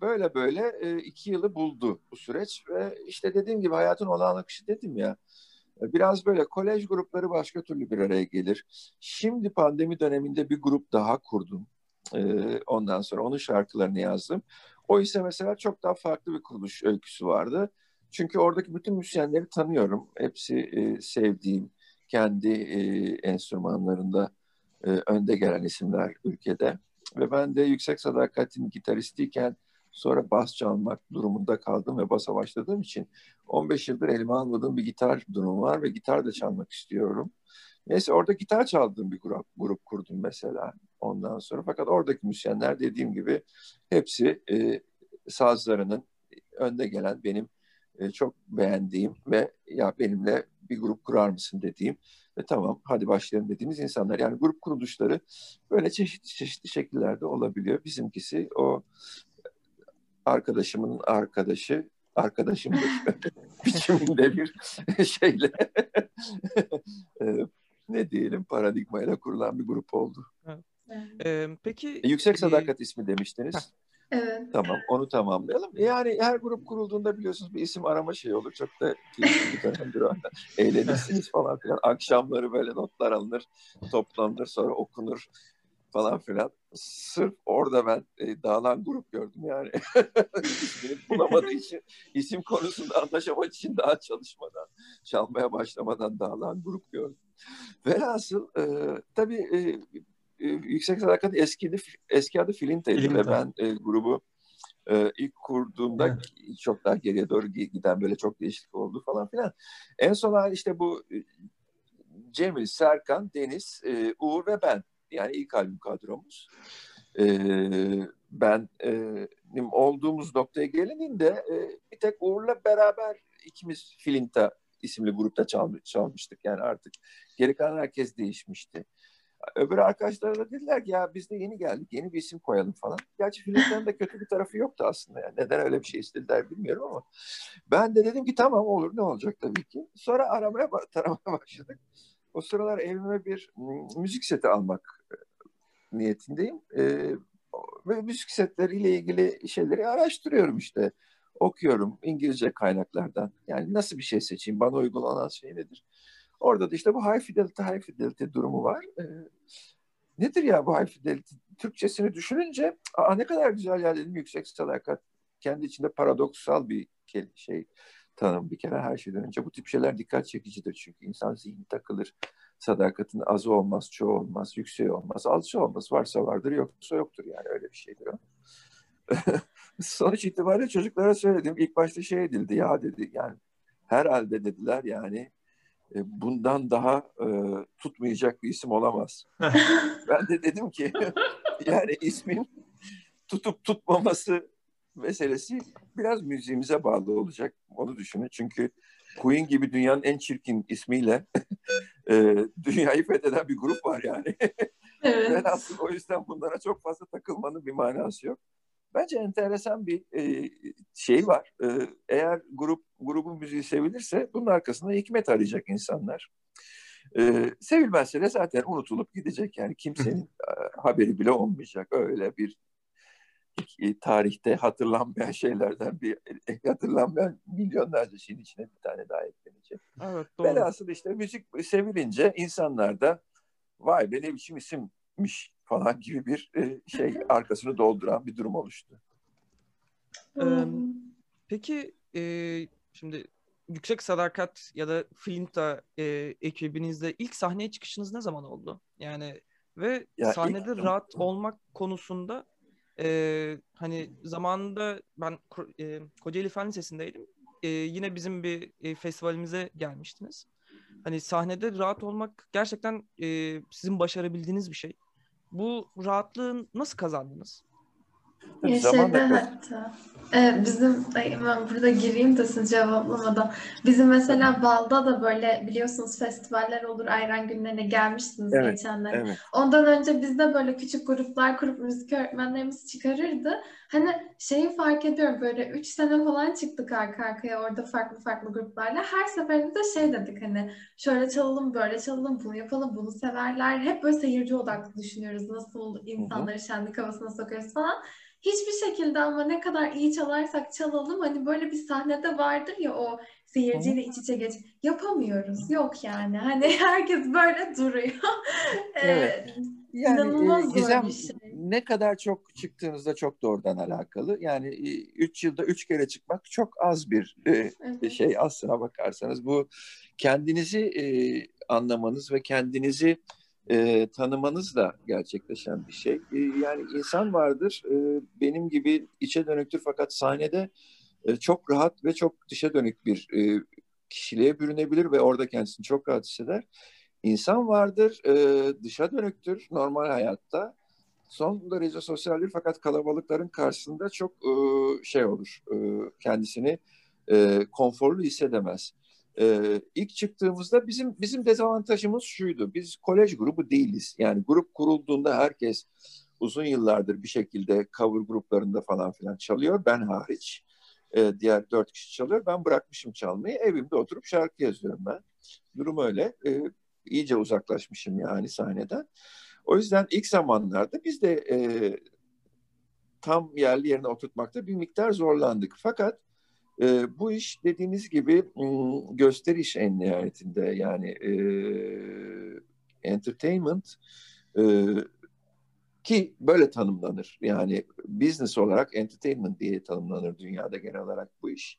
Speaker 2: böyle böyle e, iki yılı buldu bu süreç ve işte dediğim gibi hayatın olağan akışı dedim ya. Biraz böyle kolej grupları başka türlü bir araya gelir. Şimdi pandemi döneminde bir grup daha kurdum. Ee, ondan sonra onun şarkılarını yazdım. O ise mesela çok daha farklı bir kuruluş öyküsü vardı. Çünkü oradaki bütün müzisyenleri tanıyorum. Hepsi e, sevdiğim, kendi e, enstrümanlarında e, önde gelen isimler ülkede. Ve ben de Yüksek Sadakat'in gitaristiyken Sonra bas çalmak durumunda kaldım ve basa başladığım için 15 yıldır elime almadığım bir gitar durumu var ve gitar da çalmak istiyorum. Neyse orada gitar çaldığım bir grup, grup kurdum mesela ondan sonra. Fakat oradaki müzisyenler dediğim gibi hepsi e, sazlarının önde gelen benim e, çok beğendiğim ve ya benimle bir grup kurar mısın dediğim ve tamam hadi başlayalım dediğimiz insanlar. Yani grup kuruluşları böyle çeşitli çeşitli şekillerde olabiliyor. Bizimkisi o arkadaşımın arkadaşı arkadaşımdır biçiminde bir şeyle ne diyelim paradigmayla kurulan bir grup oldu.
Speaker 4: Evet. Ee, peki
Speaker 2: e, Yüksek Sadakat ismi demiştiniz.
Speaker 3: Evet.
Speaker 2: Tamam onu tamamlayalım. Yani her grup kurulduğunda biliyorsunuz bir isim arama şey olur. Çok da keyifli bir dönemdir o. Eğlenirsiniz falan filan. Akşamları böyle notlar alınır, toplanır, sonra okunur falan filan. Sırf orada ben e, dağılan grup gördüm yani. İsmini bulamadığı için isim konusunda anlaşamak için daha çalışmadan, çalmaya başlamadan dağılan grup gördüm. Velhasıl e, tabii e, e, Yüksek Sadakat eski, eski adı Filinta'ydı Filinta. ve ben e, grubu e, ilk kurduğumda evet. çok daha geriye doğru giden böyle çok değişiklik oldu falan filan. En son işte bu e, Cemil, Serkan, Deniz, e, Uğur ve ben yani ilk albüm kadromuz. E, ben e, olduğumuz noktaya gelininde e, bir tek Uğur'la beraber ikimiz Filinta isimli grupta çalmış, çalmıştık. Yani artık geri kalan herkes değişmişti. Öbür arkadaşlar da dediler ki ya biz de yeni geldik yeni bir isim koyalım falan. Gerçi Filinta'nın da kötü bir tarafı yoktu aslında. Yani neden öyle bir şey istediler bilmiyorum ama. Ben de dedim ki tamam olur ne olacak tabii ki. Sonra aramaya taramaya başladık. O sıralar evime bir müzik seti almak e, niyetindeyim. Ve müzik setleriyle ilgili şeyleri araştırıyorum işte. Okuyorum İngilizce kaynaklardan. Yani nasıl bir şey seçeyim, bana uygulanan şey nedir? Orada da işte bu high fidelity, high fidelity durumu var. E, nedir ya bu high fidelity? Türkçesini düşününce, aa ne kadar güzel ya dedim yüksek sadakat. Kendi içinde paradoksal bir şey tanım bir kere her şeyden önce. Bu tip şeyler dikkat çekicidir çünkü insan zihni takılır. Sadakatin azı olmaz, çoğu olmaz, yükseği olmaz, alçı olmaz. Varsa vardır, yoksa yoktur yani öyle bir şeydir o. Sonuç itibariyle çocuklara söyledim. İlk başta şey edildi ya dedi yani herhalde dediler yani bundan daha e, tutmayacak bir isim olamaz. ben de dedim ki yani ismin tutup tutmaması meselesi biraz müziğimize bağlı olacak. Onu düşünün. Çünkü Queen gibi dünyanın en çirkin ismiyle e, dünyayı fetheden bir grup var yani. Evet. ben aslında o yüzden bunlara çok fazla takılmanın bir manası yok. Bence enteresan bir e, şey var. E, eğer grup grubun müziği sevilirse bunun arkasında hikmet arayacak insanlar. E, sevilmezse de zaten unutulup gidecek. Yani kimsenin e, haberi bile olmayacak. Öyle bir e, tarihte hatırlanmayan şeylerden bir e, hatırlanmayan milyonlarca şeyin içine bir tane daha eklenecek. Evet doğru. Velhasıl işte müzik sevilince insanlar da vay be ne biçim isimmiş falan gibi bir e, şey arkasını dolduran bir durum oluştu.
Speaker 4: Ee, peki e, şimdi Yüksek Sadakat ya da Flinta e, ekibinizde ilk sahneye çıkışınız ne zaman oldu? Yani ve ya sahnede ilk... rahat olmak konusunda e, hani zamanında ben e, Kocaeli Fen Lisesi'ndeydim. E, yine bizim bir e, festivalimize gelmiştiniz. Hani sahnede rahat olmak gerçekten e, sizin başarabildiğiniz bir şey. Bu rahatlığı nasıl kazandınız?
Speaker 3: Yaşadı hatta. Ee, bizim ben burada gireyim de siz cevaplamadan. Bizim mesela Bal'da da böyle biliyorsunuz festivaller olur. Ayran günlerine gelmiştiniz
Speaker 2: Evet,
Speaker 3: geçenlerde.
Speaker 2: Evet.
Speaker 3: Ondan önce biz de böyle küçük gruplar kurup müzik öğretmenlerimiz çıkarırdı. Hani şeyi fark ediyorum böyle 3 sene falan çıktık arka arkaya orada farklı farklı gruplarla. Her seferinde şey dedik hani şöyle çalalım böyle çalalım bunu yapalım bunu severler. Hep böyle seyirci odaklı düşünüyoruz. Nasıl insanları şenlik havasına sokuyoruz falan. Hiçbir şekilde ama ne kadar iyi çalarsak çalalım hani böyle bir sahnede vardır ya o seyirciyle iç içe geç. Yapamıyoruz. Yok yani. Hani herkes böyle duruyor.
Speaker 2: Evet. Yani
Speaker 3: İnanılmaz
Speaker 2: e, Gizem
Speaker 3: bir şey.
Speaker 2: ne kadar çok çıktığınızda çok doğrudan alakalı. Yani 3 yılda 3 kere çıkmak çok az bir e,
Speaker 3: Evet.
Speaker 2: şey aslına bakarsanız. Bu kendinizi e, anlamanız ve kendinizi e, tanımanızla gerçekleşen bir şey. E, yani insan vardır e, benim gibi içe dönüktür fakat sahnede e, çok rahat ve çok dışa dönük bir e, kişiliğe bürünebilir ve orada kendisini çok rahat hisseder. İnsan vardır e, dışa dönüktür normal hayatta. Son derece sosyaldir fakat kalabalıkların karşısında çok e, şey olur. E, kendisini e, konforlu hissedemez. E, ilk çıktığımızda bizim bizim dezavantajımız şuydu. Biz kolej grubu değiliz. Yani grup kurulduğunda herkes uzun yıllardır bir şekilde cover gruplarında falan filan çalıyor. Ben hariç. E, diğer dört kişi çalıyor. Ben bırakmışım çalmayı. Evimde oturup şarkı yazıyorum ben. Durum öyle. E, iyice uzaklaşmışım yani sahneden. O yüzden ilk zamanlarda biz de e, tam yerli yerine oturtmakta bir miktar zorlandık. Fakat e, bu iş dediğiniz gibi gösteriş en nihayetinde yani e, entertainment e, ki böyle tanımlanır. Yani business olarak entertainment diye tanımlanır dünyada genel olarak bu iş.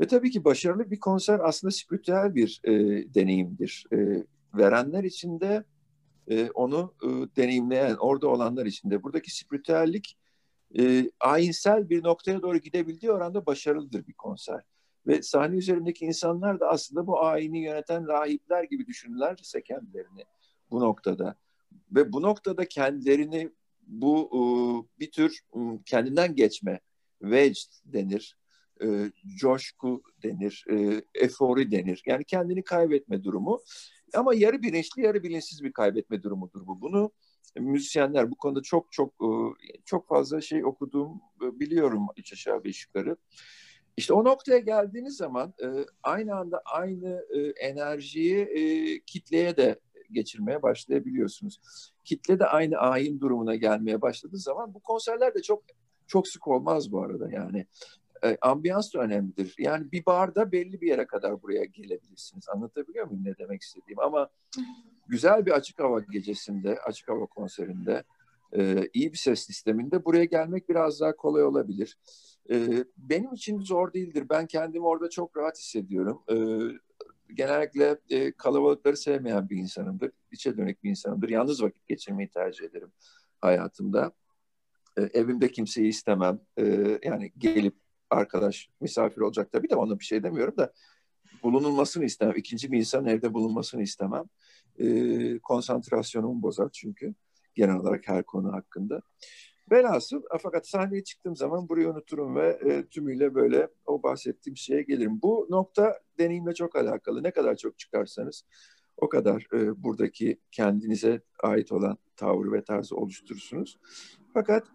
Speaker 2: Ve tabii ki başarılı bir konser aslında spiritüel bir e, deneyimdir. E, verenler için de e, onu e, deneyimleyen, orada olanlar için de. Buradaki spiritüellik e, ayinsel bir noktaya doğru gidebildiği oranda başarılıdır bir konser. Ve sahne üzerindeki insanlar da aslında bu ayini yöneten rahipler gibi düşünürlerse kendilerini bu noktada. Ve bu noktada kendilerini bu e, bir tür e, kendinden geçme, vecd denir, e, coşku denir, e, efori denir. Yani kendini kaybetme durumu. Ama yarı bilinçli, yarı bilinçsiz bir kaybetme durumudur bu. Bunu müzisyenler bu konuda çok çok e, çok fazla şey okuduğum e, biliyorum iç aşağı beş yukarı. İşte o noktaya geldiğiniz zaman e, aynı anda aynı enerjiyi kitleye de geçirmeye başlayabiliyorsunuz. Kitle de aynı ayin durumuna gelmeye başladığı zaman bu konserler de çok çok sık olmaz bu arada yani. E, ambiyans da önemlidir. Yani bir barda belli bir yere kadar buraya gelebilirsiniz. Anlatabiliyor muyum ne demek istediğim? Ama güzel bir açık hava gecesinde, açık hava konserinde, e, iyi bir ses sisteminde buraya gelmek biraz daha kolay olabilir. E, benim için zor değildir. Ben kendimi orada çok rahat hissediyorum. E, genellikle e, kalabalıkları sevmeyen bir insanımdır. İçe dönük bir insanımdır. Yalnız vakit geçirmeyi tercih ederim hayatımda. E, evimde kimseyi istemem. E, yani gelip arkadaş misafir olacak tabii de ona bir şey demiyorum da bulunulmasını istemem. İkinci bir insan evde bulunmasını istemem. E, konsantrasyonumu bozar çünkü genel olarak her konu hakkında. Velhasıl fakat sahneye çıktığım zaman burayı unuturum ve e, tümüyle böyle o bahsettiğim şeye gelirim. Bu nokta deneyimle çok alakalı. Ne kadar çok çıkarsanız o kadar e, buradaki kendinize ait olan tavrı ve tarzı oluşturursunuz. Fakat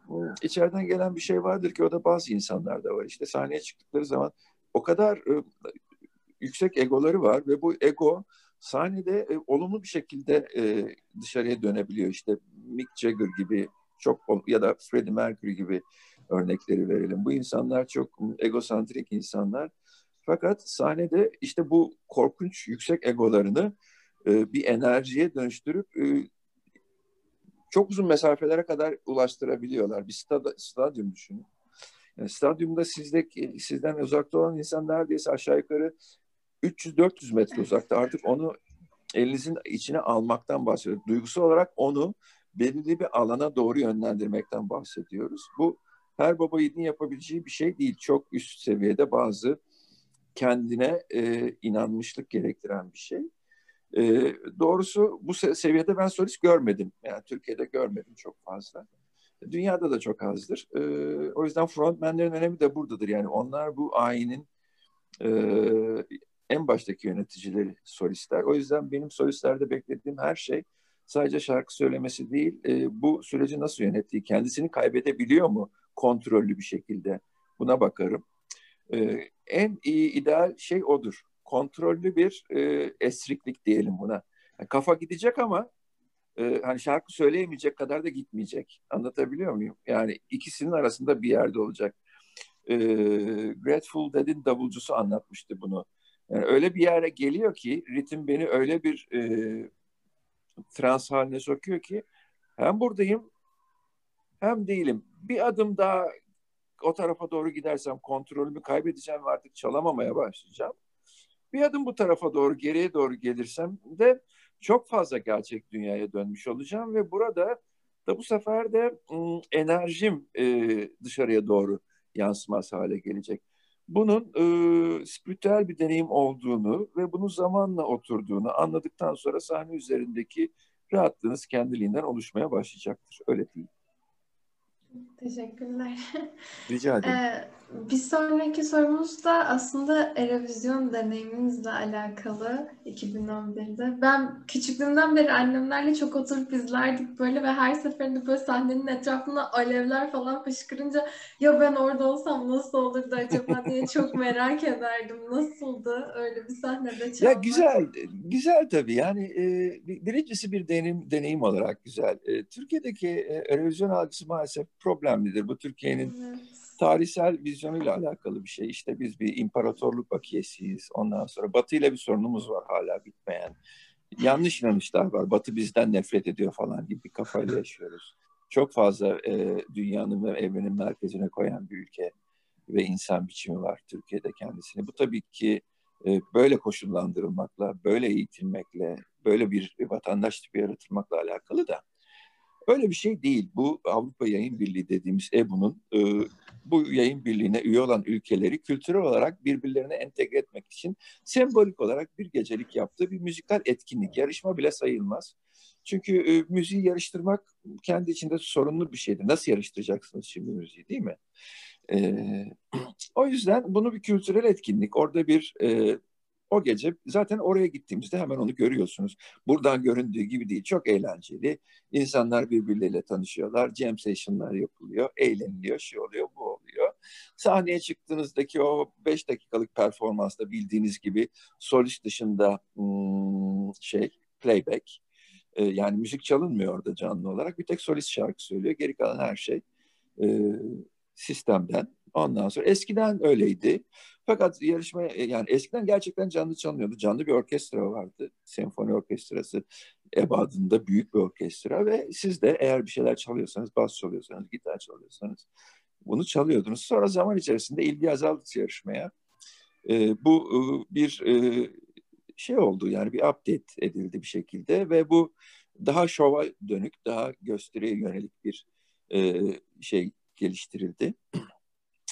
Speaker 2: içeriden gelen bir şey vardır ki o da bazı insanlarda var. İşte sahneye çıktıkları zaman o kadar e, yüksek egoları var ve bu ego sahnede e, olumlu bir şekilde e, dışarıya dönebiliyor. İşte Mick Jagger gibi çok ya da Freddie Mercury gibi örnekleri verelim. Bu insanlar çok egosantrik insanlar. Fakat sahnede işte bu korkunç yüksek egolarını e, bir enerjiye dönüştürüp çok uzun mesafelere kadar ulaştırabiliyorlar. Bir stad, stadyum düşünün. Yani stadyumda sizdeki, sizden uzakta olan insan neredeyse aşağı yukarı 300-400 metre uzakta. Artık onu elinizin içine almaktan bahsediyoruz. Duygusal olarak onu belirli bir alana doğru yönlendirmekten bahsediyoruz. Bu her baba yiğidin yapabileceği bir şey değil. Çok üst seviyede bazı kendine e, inanmışlık gerektiren bir şey. E, doğrusu bu seviyede ben solist görmedim. Yani Türkiye'de görmedim çok fazla. Dünyada da çok azdır. E, o yüzden frontmenlerin önemi de buradadır. Yani onlar bu ayinin e, en baştaki yöneticileri solistler. O yüzden benim solistlerde beklediğim her şey sadece şarkı söylemesi değil, e, bu süreci nasıl yönettiği, kendisini kaybedebiliyor mu kontrollü bir şekilde buna bakarım. E, en iyi ideal şey odur. Kontrollü bir e, esriklik diyelim buna. Yani kafa gidecek ama e, hani şarkı söyleyemeyecek kadar da gitmeyecek. Anlatabiliyor muyum? Yani ikisinin arasında bir yerde olacak. E, Grateful Dead'in davulcusu anlatmıştı bunu. Yani öyle bir yere geliyor ki ritim beni öyle bir e, trans haline sokuyor ki hem buradayım hem değilim. Bir adım daha o tarafa doğru gidersem kontrolümü kaybedeceğim ve artık çalamamaya başlayacağım. Bir adım bu tarafa doğru geriye doğru gelirsem de çok fazla gerçek dünyaya dönmüş olacağım ve burada da bu sefer de ım, enerjim e, dışarıya doğru yansımaz hale gelecek. Bunun e, spiritüel bir deneyim olduğunu ve bunun zamanla oturduğunu anladıktan sonra sahne üzerindeki rahatlığınız kendiliğinden oluşmaya başlayacaktır. Öyle değil.
Speaker 3: Teşekkürler.
Speaker 2: Rica ederim.
Speaker 3: Ee, bir sonraki sorumuz da aslında Eurovision deneyiminizle alakalı 2011'de. Ben küçüklüğümden beri annemlerle çok oturup izlerdik böyle ve her seferinde böyle sahnenin etrafında alevler falan fışkırınca ya ben orada olsam nasıl olurdu acaba diye çok merak ederdim. Nasıldı öyle bir sahnede çalmak?
Speaker 2: Ya güzel, güzel tabii. Yani e, birincisi bir deneyim, deneyim olarak güzel. E, Türkiye'deki e, Eurovision algısı maalesef problemlidir. Bu Türkiye'nin
Speaker 3: Evet.
Speaker 2: Tarihsel vizyonuyla alakalı bir şey. İşte biz bir imparatorluk bakiyesiyiz. Ondan sonra Batı ile bir sorunumuz var hala bitmeyen. Yanlış inanışlar var. Batı bizden nefret ediyor falan gibi bir kafayla yaşıyoruz. Çok fazla e, dünyanın ve evrenin merkezine koyan bir ülke ve insan biçimi var Türkiye'de kendisini. Bu tabii ki e, böyle koşullandırılmakla, böyle eğitilmekle, böyle bir vatandaş tipi yaratılmakla alakalı da Öyle bir şey değil. Bu Avrupa Yayın Birliği dediğimiz EBU'nun e, bu yayın birliğine üye olan ülkeleri kültürel olarak birbirlerine entegre etmek için sembolik olarak bir gecelik yaptığı bir müzikal etkinlik. Yarışma bile sayılmaz. Çünkü e, müziği yarıştırmak kendi içinde sorunlu bir şeydir. Nasıl yarıştıracaksınız şimdi müziği değil mi? E, o yüzden bunu bir kültürel etkinlik. Orada bir e, o gece zaten oraya gittiğimizde hemen onu görüyorsunuz. Buradan göründüğü gibi değil. Çok eğlenceli. İnsanlar birbirleriyle tanışıyorlar. Jam session'lar yapılıyor. Eğleniliyor. Şey oluyor, bu oluyor. Sahneye çıktığınızdaki o beş dakikalık performansta bildiğiniz gibi solist dışında hmm, şey playback. Ee, yani müzik çalınmıyor orada canlı olarak. Bir tek solist şarkı söylüyor. Geri kalan her şey e, sistemden. Ondan sonra eskiden öyleydi. Fakat yarışma yani eskiden gerçekten canlı çalınıyordu. Canlı bir orkestra vardı. Senfoni orkestrası ebadında büyük bir orkestra ve siz de eğer bir şeyler çalıyorsanız, bas çalıyorsanız, gitar çalıyorsanız bunu çalıyordunuz. Sonra zaman içerisinde ilgi azaldıkça yarışmaya. E, bu e, bir e, şey oldu yani bir update edildi bir şekilde ve bu daha şova dönük, daha gösteriye yönelik bir e, şey geliştirildi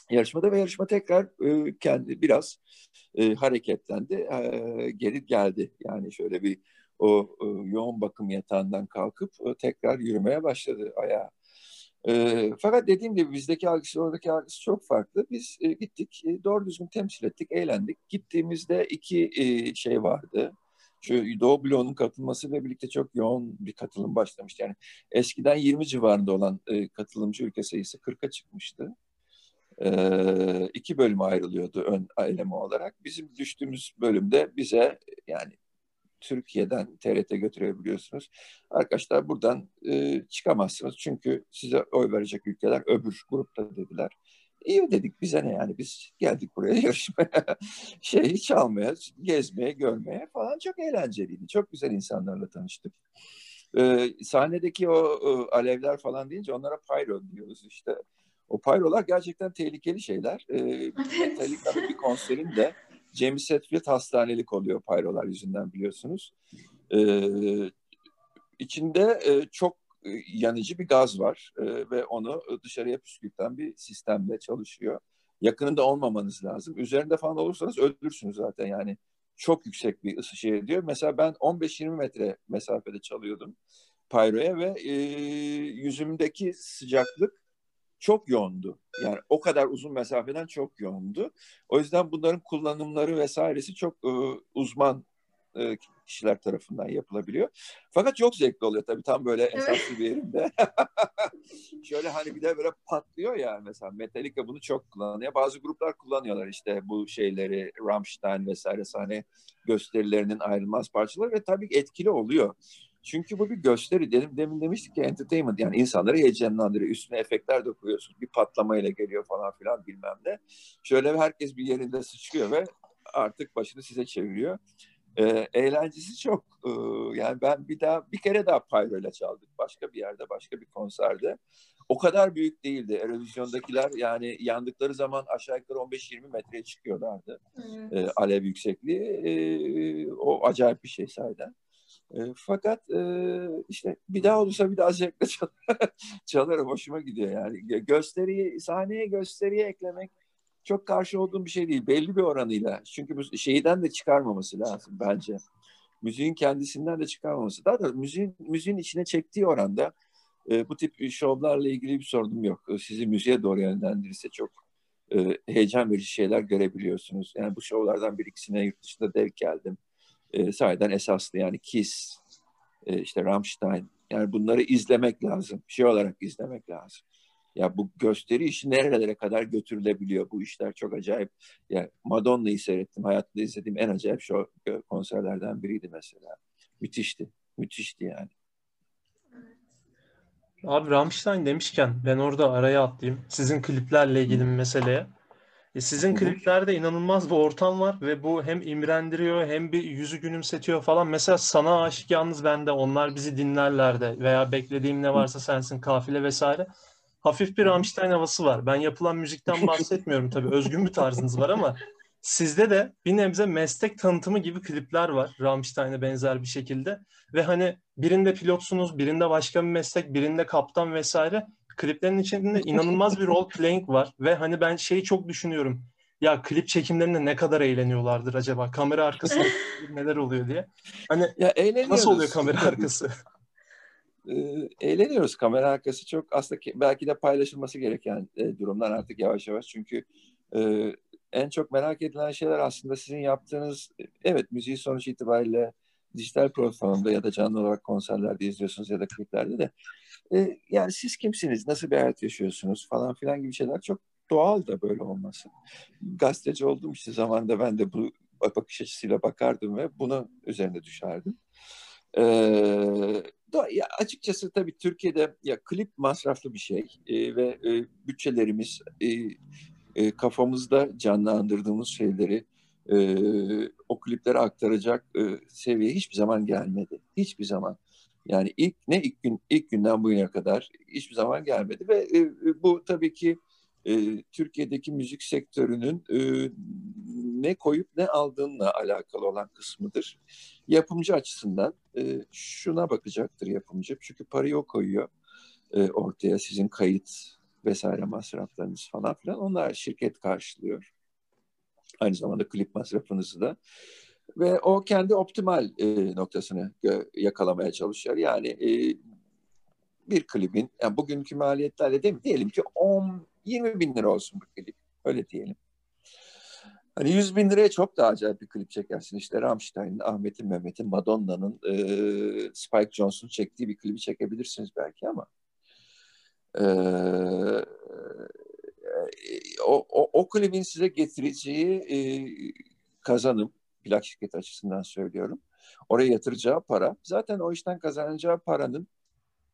Speaker 2: yarışmada ve yarışma tekrar e, kendi biraz e, hareketlendi, e, geri geldi. Yani şöyle bir o e, yoğun bakım yatağından kalkıp e, tekrar yürümeye başladı ayağa. E, fakat dediğim gibi bizdeki algısı oradaki algısı çok farklı. Biz e, gittik, e, doğru düzgün temsil ettik, eğlendik. Gittiğimizde iki e, şey vardı. Şu Doğu Bloğu'nun katılması ve birlikte çok yoğun bir katılım başlamıştı. Yani eskiden 20 civarında olan e, katılımcı ülke sayısı 40'a çıkmıştı e, iki bölüme ayrılıyordu ön eleme olarak. Bizim düştüğümüz bölümde bize yani Türkiye'den TRT götürebiliyorsunuz. Arkadaşlar buradan e, çıkamazsınız çünkü size oy verecek ülkeler öbür grupta dediler. İyi dedik bize ne yani biz geldik buraya yarışmaya, şeyi çalmaya, gezmeye, görmeye falan çok eğlenceliydi. Çok güzel insanlarla tanıştık. Ee, sahnedeki o, o alevler falan deyince onlara pyro diyoruz işte. O pyrolar gerçekten tehlikeli şeyler. E, Metallica'nın bir konserinde James Hetfield hastanelik oluyor pyrolar yüzünden biliyorsunuz. E, içinde e, çok yanıcı bir gaz var e, ve onu dışarıya püskürten bir sistemle çalışıyor. Yakınında olmamanız lazım. Üzerinde falan olursanız öldürürsünüz zaten yani. Çok yüksek bir ısı şey ediyor. Mesela ben 15-20 metre mesafede çalıyordum Pyro'ya ve e, yüzümdeki sıcaklık çok yoğundu. Yani o kadar uzun mesafeden çok yoğundu. O yüzden bunların kullanımları vesairesi çok e, uzman e, kişiler tarafından yapılabiliyor. Fakat çok zevkli oluyor tabii tam böyle esaslı bir yerinde. Şöyle hani bir de böyle patlıyor ya mesela Metallica bunu çok kullanıyor. Bazı gruplar kullanıyorlar işte bu şeyleri Rammstein vesaire sahne gösterilerinin ayrılmaz parçaları ve tabii etkili oluyor. Çünkü bu bir gösteri. Dedim, demin demiştik ki entertainment yani insanları heyecanlandırıyor. Üstüne efektler de koyuyorsun. Bir patlamayla geliyor falan filan bilmem ne. Şöyle herkes bir yerinde sıçrıyor ve artık başını size çeviriyor. Ee, eğlencesi çok. Ee, yani ben bir daha bir kere daha Pyro ile çaldık. Başka bir yerde, başka bir konserde. O kadar büyük değildi. Erovizyondakiler yani yandıkları zaman aşağı yukarı 15-20 metreye çıkıyorlardı. Evet. Ee, alev yüksekliği. Ee, o acayip bir şey sayeden. E, fakat e, işte bir daha olursa bir daha zevkle çal çalarım. Hoşuma gidiyor yani. Gösteriyi, sahneye gösteriye eklemek çok karşı olduğum bir şey değil. Belli bir oranıyla. Çünkü bu şeyden de çıkarmaması lazım bence. Müziğin kendisinden de çıkarmaması. Daha da müziğin, müziğin içine çektiği oranda e, bu tip şovlarla ilgili bir sorunum yok. Sizi müziğe doğru yönlendirirse çok e, heyecan verici şeyler görebiliyorsunuz. Yani bu şovlardan bir ikisine yurt dışında denk geldim e, sahiden esaslı yani Kiss, e, işte Rammstein yani bunları izlemek lazım. Şey olarak izlemek lazım. Ya bu gösteri işi nerelere kadar götürülebiliyor? Bu işler çok acayip. Yani Madonna'yı seyrettim. Hayatımda izlediğim en acayip şu konserlerden biriydi mesela. Müthişti. Müthişti yani.
Speaker 1: Abi Rammstein demişken ben orada araya atlayayım. Sizin kliplerle ilgili bir meseleye. E sizin kliplerde inanılmaz bir ortam var ve bu hem imrendiriyor hem bir yüzü gülümsetiyor falan. Mesela sana aşık yalnız bende onlar bizi dinlerler de veya beklediğim ne varsa sensin kafile vesaire. Hafif bir Rammstein havası var. Ben yapılan müzikten bahsetmiyorum tabii. Özgün bir tarzınız var ama sizde de bir nebze meslek tanıtımı gibi klipler var Rammstein'e benzer bir şekilde. Ve hani birinde pilotsunuz, birinde başka bir meslek, birinde kaptan vesaire kliplerin içinde inanılmaz bir role playing var ve hani ben şeyi çok düşünüyorum. Ya klip çekimlerinde ne kadar eğleniyorlardır acaba? Kamera arkasında neler oluyor diye. Hani ya nasıl oluyor kamera arkası?
Speaker 2: Ee, eğleniyoruz. Kamera arkası çok aslında belki de paylaşılması gereken e, durumlar artık yavaş yavaş. Çünkü e, en çok merak edilen şeyler aslında sizin yaptığınız evet müziği sonuç itibariyle dijital platformda ya da canlı olarak konserlerde izliyorsunuz ya da kliplerde de e, yani siz kimsiniz, nasıl bir hayat yaşıyorsunuz falan filan gibi şeyler çok doğal da böyle olması. Gazeteci olduğum için zamanda ben de bu bakış açısıyla bakardım ve buna üzerine düşerdim. Ee, ya açıkçası tabii Türkiye'de ya klip masraflı bir şey e, ve e, bütçelerimiz e, e, kafamızda canlandırdığımız şeyleri e, o kliplere aktaracak e, seviyeye hiçbir zaman gelmedi. Hiçbir zaman. Yani ilk ne ilk gün ilk günden bugüne kadar hiçbir zaman gelmedi ve e, e, bu tabii ki e, Türkiye'deki müzik sektörünün e, ne koyup ne aldığınla alakalı olan kısmıdır. Yapımcı açısından e, şuna bakacaktır yapımcı çünkü parayı o koyuyor e, ortaya sizin kayıt vesaire masraflarınız falan filan onlar şirket karşılıyor. Aynı zamanda klip masrafınızı da ve o kendi optimal e, noktasını e, yakalamaya çalışıyor. Yani e, bir klibin, yani bugünkü maliyetlerle değil mi? Diyelim ki 10, 20 bin lira olsun bu klip. Öyle diyelim. Hani 100 bin liraya çok daha acayip bir klip çekersin. İşte Rammstein'in, Ahmet'in, Mehmet'in, Madonna'nın, e, Spike Jonze'un çektiği bir klibi çekebilirsiniz belki ama e, o, o, o klibin size getireceği e, kazanım, plak şirketi açısından söylüyorum. Oraya yatıracağı para zaten o işten kazanacağı paranın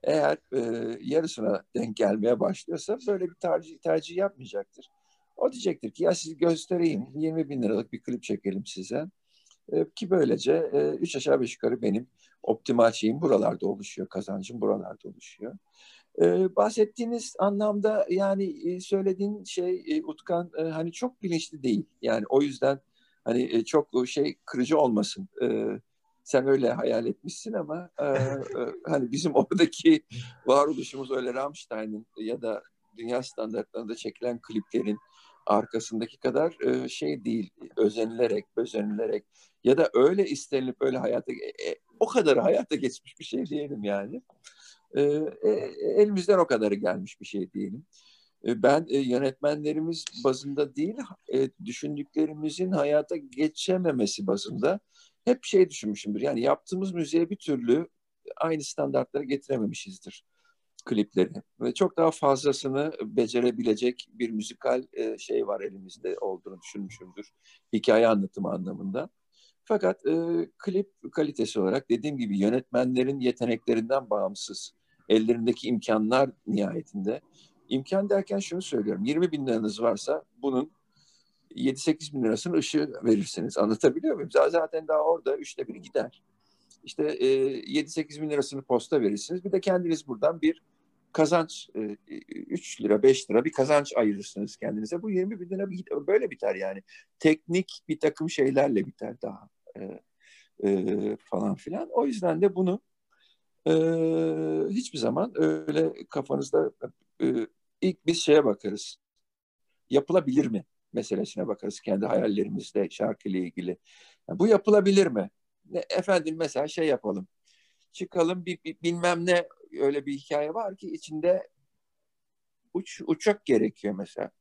Speaker 2: eğer e, yarısına denk gelmeye başlıyorsa böyle bir tercih, tercih yapmayacaktır. O diyecektir ki ya sizi göstereyim 20 bin liralık bir klip çekelim size. E, ki böylece e, üç aşağı beş yukarı benim optimal şeyim buralarda oluşuyor, kazancım buralarda oluşuyor. Ee, bahsettiğiniz anlamda yani e, söylediğin şey e, Utkan e, hani çok bilinçli değil. Yani o yüzden hani e, çok şey kırıcı olmasın. E, sen öyle hayal etmişsin ama e, e, hani bizim oradaki varoluşumuz öyle Rammstein'in ya da dünya standartlarında çekilen kliplerin arkasındaki kadar e, şey değil özenilerek, özenilerek ya da öyle istenilip öyle hayata e, o kadar hayata geçmiş bir şey diyelim yani. E, e, elimizden o kadarı gelmiş bir şey diyelim. E, ben e, yönetmenlerimiz bazında değil, e, düşündüklerimizin hayata geçememesi bazında hep şey düşünmüşümdür. Yani yaptığımız müziğe bir türlü aynı standartlara getirememişizdir klipleri. Ve çok daha fazlasını becerebilecek bir müzikal şey var elimizde olduğunu düşünmüşümdür. Hikaye anlatımı anlamında. Fakat e, klip kalitesi olarak dediğim gibi yönetmenlerin yeteneklerinden bağımsız, ellerindeki imkanlar nihayetinde. İmkan derken şunu söylüyorum, 20 bin liranız varsa bunun 7-8 bin lirasını ışığı verirsiniz. Anlatabiliyor muyum? Zaten daha orada üçte biri gider. İşte e, 7-8 bin lirasını posta verirsiniz. Bir de kendiniz buradan bir kazanç e, 3 lira 5 lira bir kazanç ayırırsınız kendinize. Bu 20 bin lira böyle biter yani. Teknik bir takım şeylerle biter daha e, e, falan filan. O yüzden de bunu e, hiçbir zaman öyle kafanızda e, ilk biz şeye bakarız. Yapılabilir mi meselesine bakarız kendi hayallerimizde şarkıyla ilgili. Yani bu yapılabilir mi? Ne, efendim mesela şey yapalım. Çıkalım bir, bir bilmem ne öyle bir hikaye var ki içinde uç, uçak gerekiyor mesela.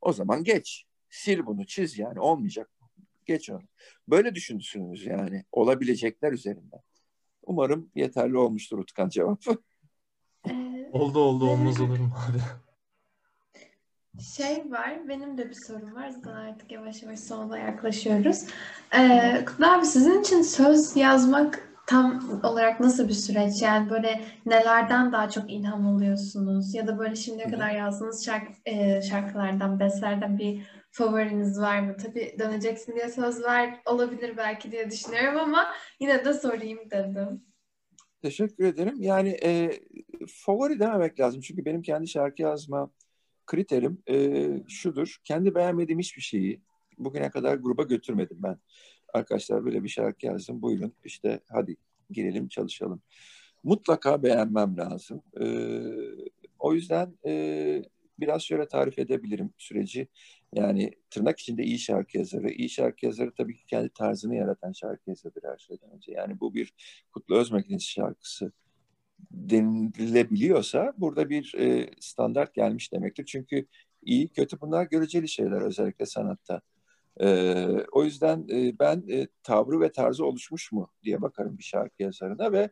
Speaker 2: O zaman geç. Sil bunu çiz yani olmayacak. Geç onu. Böyle düşünürsünüz yani olabilecekler üzerinden. Umarım yeterli olmuştur Utkan cevabı.
Speaker 3: Ee,
Speaker 1: oldu oldu olmaz olur mu abi?
Speaker 3: Şey var, benim de bir sorum var. Zaten artık yavaş yavaş sonuna yaklaşıyoruz. Ee, Kutlu abi sizin için söz yazmak tam olarak nasıl bir süreç? Yani böyle nelerden daha çok ilham alıyorsunuz? Ya da böyle şimdiye kadar yazdığınız şarkı, e, şarkılardan, bestlerden bir favoriniz var mı? Tabii döneceksin diye söz ver olabilir belki diye düşünüyorum ama yine de sorayım dedim.
Speaker 2: Teşekkür ederim. Yani e, favori dememek lazım. Çünkü benim kendi şarkı yazma kriterim e, şudur. Kendi beğenmediğim hiçbir şeyi bugüne kadar gruba götürmedim ben. Arkadaşlar böyle bir şarkı yazdım. Buyurun işte hadi girelim çalışalım. Mutlaka beğenmem lazım. E, o yüzden e, biraz şöyle tarif edebilirim süreci. Yani tırnak içinde iyi şarkı yazarı. İyi şarkı yazarı tabii ki kendi tarzını yaratan şarkı yazarıdır her şeyden önce. Yani bu bir Kutlu Özmek'in şarkısı denilebiliyorsa burada bir e, standart gelmiş demektir. Çünkü iyi kötü bunlar göreceli şeyler özellikle sanatta. E, o yüzden e, ben e, tavrı ve tarzı oluşmuş mu diye bakarım bir şarkı yazarına ve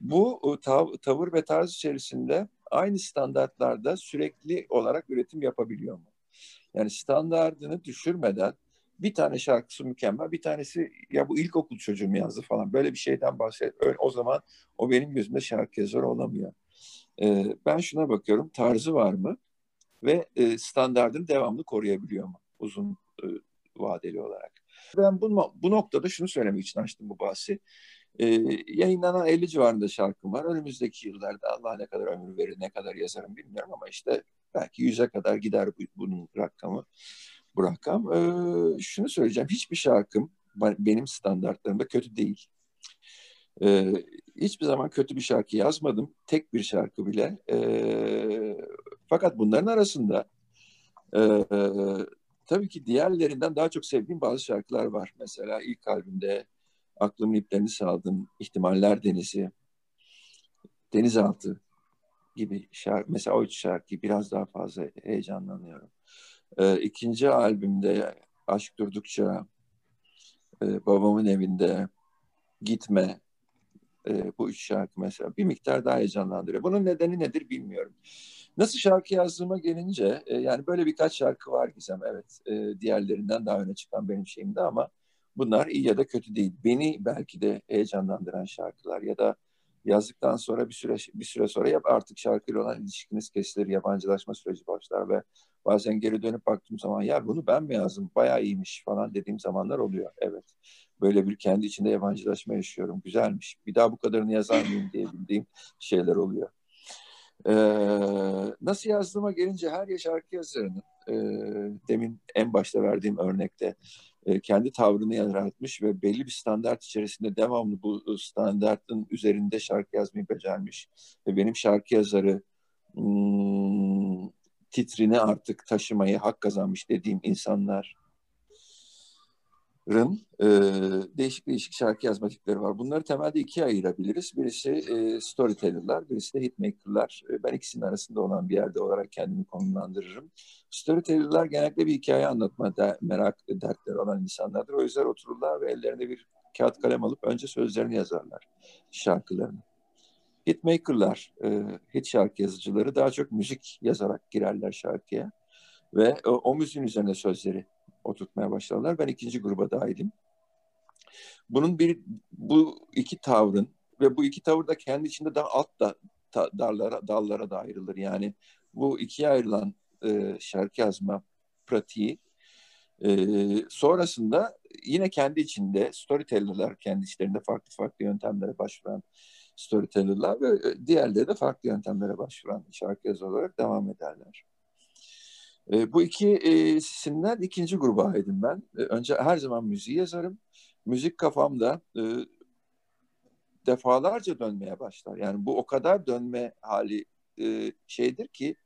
Speaker 2: bu tav tavır ve tarz içerisinde aynı standartlarda sürekli olarak üretim yapabiliyor mu? Yani standartını düşürmeden bir tane şarkısı mükemmel, bir tanesi ya bu ilkokul çocuğum yazdı falan böyle bir şeyden bahset. Öyle, o zaman o benim gözümde şarkı yazarı olamıyor. Ee, ben şuna bakıyorum, tarzı var mı ve e, standartını devamlı koruyabiliyor mu uzun e, vadeli olarak. Ben bu, bu noktada şunu söylemek için açtım bu bahsi. Ee, yayınlanan 50 civarında şarkım var. Önümüzdeki yıllarda Allah ne kadar ömür verir, ne kadar yazarım bilmiyorum ama işte belki 100'e kadar gider bu, bunun rakamı bu rakam. Ee, şunu söyleyeceğim. Hiçbir şarkım benim standartlarımda kötü değil. Ee, hiçbir zaman kötü bir şarkı yazmadım. Tek bir şarkı bile. Ee, fakat bunların arasında e, tabii ki diğerlerinden daha çok sevdiğim bazı şarkılar var. Mesela ilk albümde Aklımın iplerini saldım, İhtimaller Denizi, Denizaltı gibi şarkı. Mesela o üç şarkıyı biraz daha fazla heyecanlanıyorum. E, ikinci albümde Aşk Durdukça, e, Babamın Evinde, Gitme, e, bu üç şarkı mesela bir miktar daha heyecanlandırıyor. Bunun nedeni nedir bilmiyorum. Nasıl şarkı yazdığıma gelince e, yani böyle birkaç şarkı var Gizem evet e, diğerlerinden daha öne çıkan benim şeyimde ama bunlar iyi ya da kötü değil. Beni belki de heyecanlandıran şarkılar ya da yazdıktan sonra bir süre bir süre sonra yap artık şarkıyla olan ilişkiniz kesilir, yabancılaşma süreci başlar ve bazen geri dönüp baktığım zaman ya bunu ben mi yazdım bayağı iyiymiş falan dediğim zamanlar oluyor. Evet. Böyle bir kendi içinde yabancılaşma yaşıyorum. Güzelmiş. Bir daha bu kadarını yazar mıyım diye bildiğim şeyler oluyor. Ee, nasıl yazdığıma gelince her ya şarkı yazarının e, demin en başta verdiğim örnekte e, kendi tavrını yaratmış ve belli bir standart içerisinde devamlı bu standartın üzerinde şarkı yazmayı becermiş. Ve benim şarkı yazarı titrini artık taşımayı hak kazanmış dediğim insanlar e, değişik değişik şarkı yazma tipleri var. Bunları temelde ikiye ayırabiliriz. Birisi e, storyteller'lar, birisi de hitmaker'lar. E, ben ikisinin arasında olan bir yerde olarak kendimi konumlandırırım. Storyteller'lar genellikle bir hikaye anlatma da, merak dertleri olan insanlardır. O yüzden otururlar ve ellerine bir kağıt kalem alıp önce sözlerini yazarlar şarkılarını. Hitmaker'lar, e, hit şarkı yazıcıları daha çok müzik yazarak girerler şarkıya ve o, o müziğin üzerine sözleri oturtmaya başladılar. Ben ikinci gruba dahilim. Bunun bir bu iki tavrın ve bu iki tavır da kendi içinde daha alt da ta, dallara dallara da ayrılır. Yani bu ikiye ayrılan e, şarkı yazma pratiği e, sonrasında yine kendi içinde storyteller'lar kendi içlerinde farklı farklı yöntemlere başvuran storyteller'lar ve diğerleri de farklı yöntemlere başvuran şarkı yazı olarak devam ederler. E, bu ikisinden ikinci gruba aidim ben. E, önce her zaman müziği yazarım. Müzik kafamda e, defalarca dönmeye başlar. Yani bu o kadar dönme hali e, şeydir ki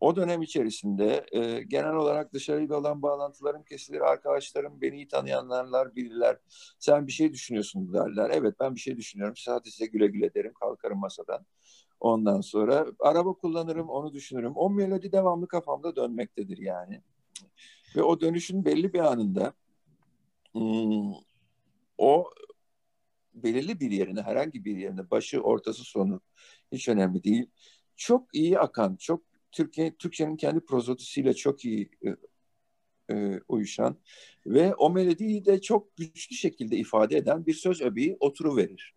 Speaker 2: o dönem içerisinde e, genel olarak dışarıyla olan bağlantılarım kesilir. Arkadaşlarım beni iyi tanıyanlar bilirler. Sen bir şey düşünüyorsun derler. Evet ben bir şey düşünüyorum. Sadece güle güle derim. Kalkarım masadan. Ondan sonra araba kullanırım, onu düşünürüm. O melodi devamlı kafamda dönmektedir yani. Ve o dönüşün belli bir anında hmm, o belirli bir yerine, herhangi bir yerine, başı, ortası, sonu hiç önemli değil. Çok iyi akan, çok Türkiye Türkçenin kendi prozodisiyle çok iyi e, e, uyuşan ve o melodiyi de çok güçlü şekilde ifade eden bir söz öbeği verir.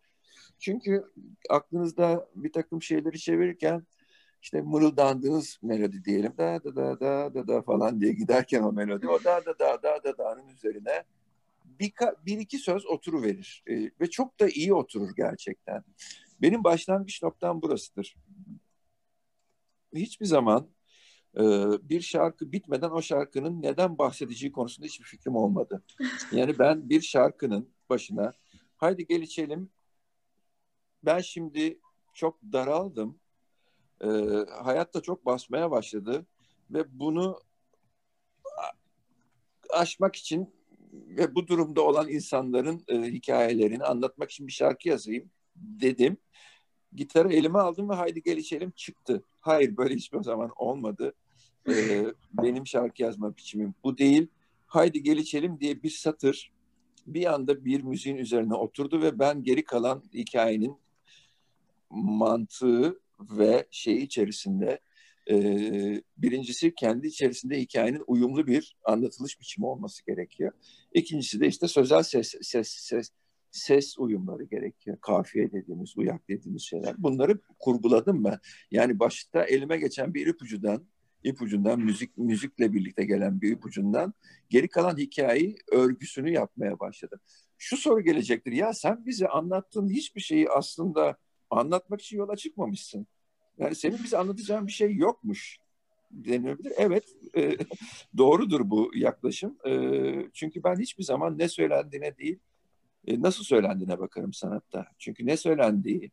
Speaker 2: Çünkü aklınızda bir takım şeyleri çevirirken işte mırıldandığınız melodi diyelim da da da da da da falan diye giderken o melodi o da da da da da da'nın üzerine bir, bir iki söz oturu verir e, ve çok da iyi oturur gerçekten. Benim başlangıç noktam burasıdır. Hiçbir zaman e, bir şarkı bitmeden o şarkının neden bahsedeceği konusunda hiçbir fikrim olmadı. Yani ben bir şarkının başına haydi gel içelim ben şimdi çok daraldım. E, hayat da çok basmaya başladı ve bunu aşmak için ve bu durumda olan insanların e, hikayelerini anlatmak için bir şarkı yazayım dedim. Gitarı elime aldım ve haydi gel içelim çıktı. Hayır böyle hiçbir zaman olmadı. E, benim şarkı yazma biçimim bu değil. Haydi gel içelim diye bir satır bir anda bir müziğin üzerine oturdu ve ben geri kalan hikayenin mantığı ve şey içerisinde e, birincisi kendi içerisinde hikayenin uyumlu bir anlatılış biçimi olması gerekiyor. İkincisi de işte sözel ses ses ses ses uyumları gerekiyor. Kafiye dediğimiz, uyak dediğimiz şeyler. Bunları kurguladım ben. Yani başta elime geçen bir ipucudan, ipucundan müzik müzikle birlikte gelen bir ipucundan geri kalan hikayeyi örgüsünü yapmaya başladım. Şu soru gelecektir. Ya sen bize anlattığın hiçbir şeyi aslında anlatmak için yola çıkmamışsın. Yani senin bize anlatacağın bir şey yokmuş denilebilir. Evet, e, doğrudur bu yaklaşım. E, çünkü ben hiçbir zaman ne söylendiğine değil, e, nasıl söylendiğine bakarım sanatta. Çünkü ne söylendiği,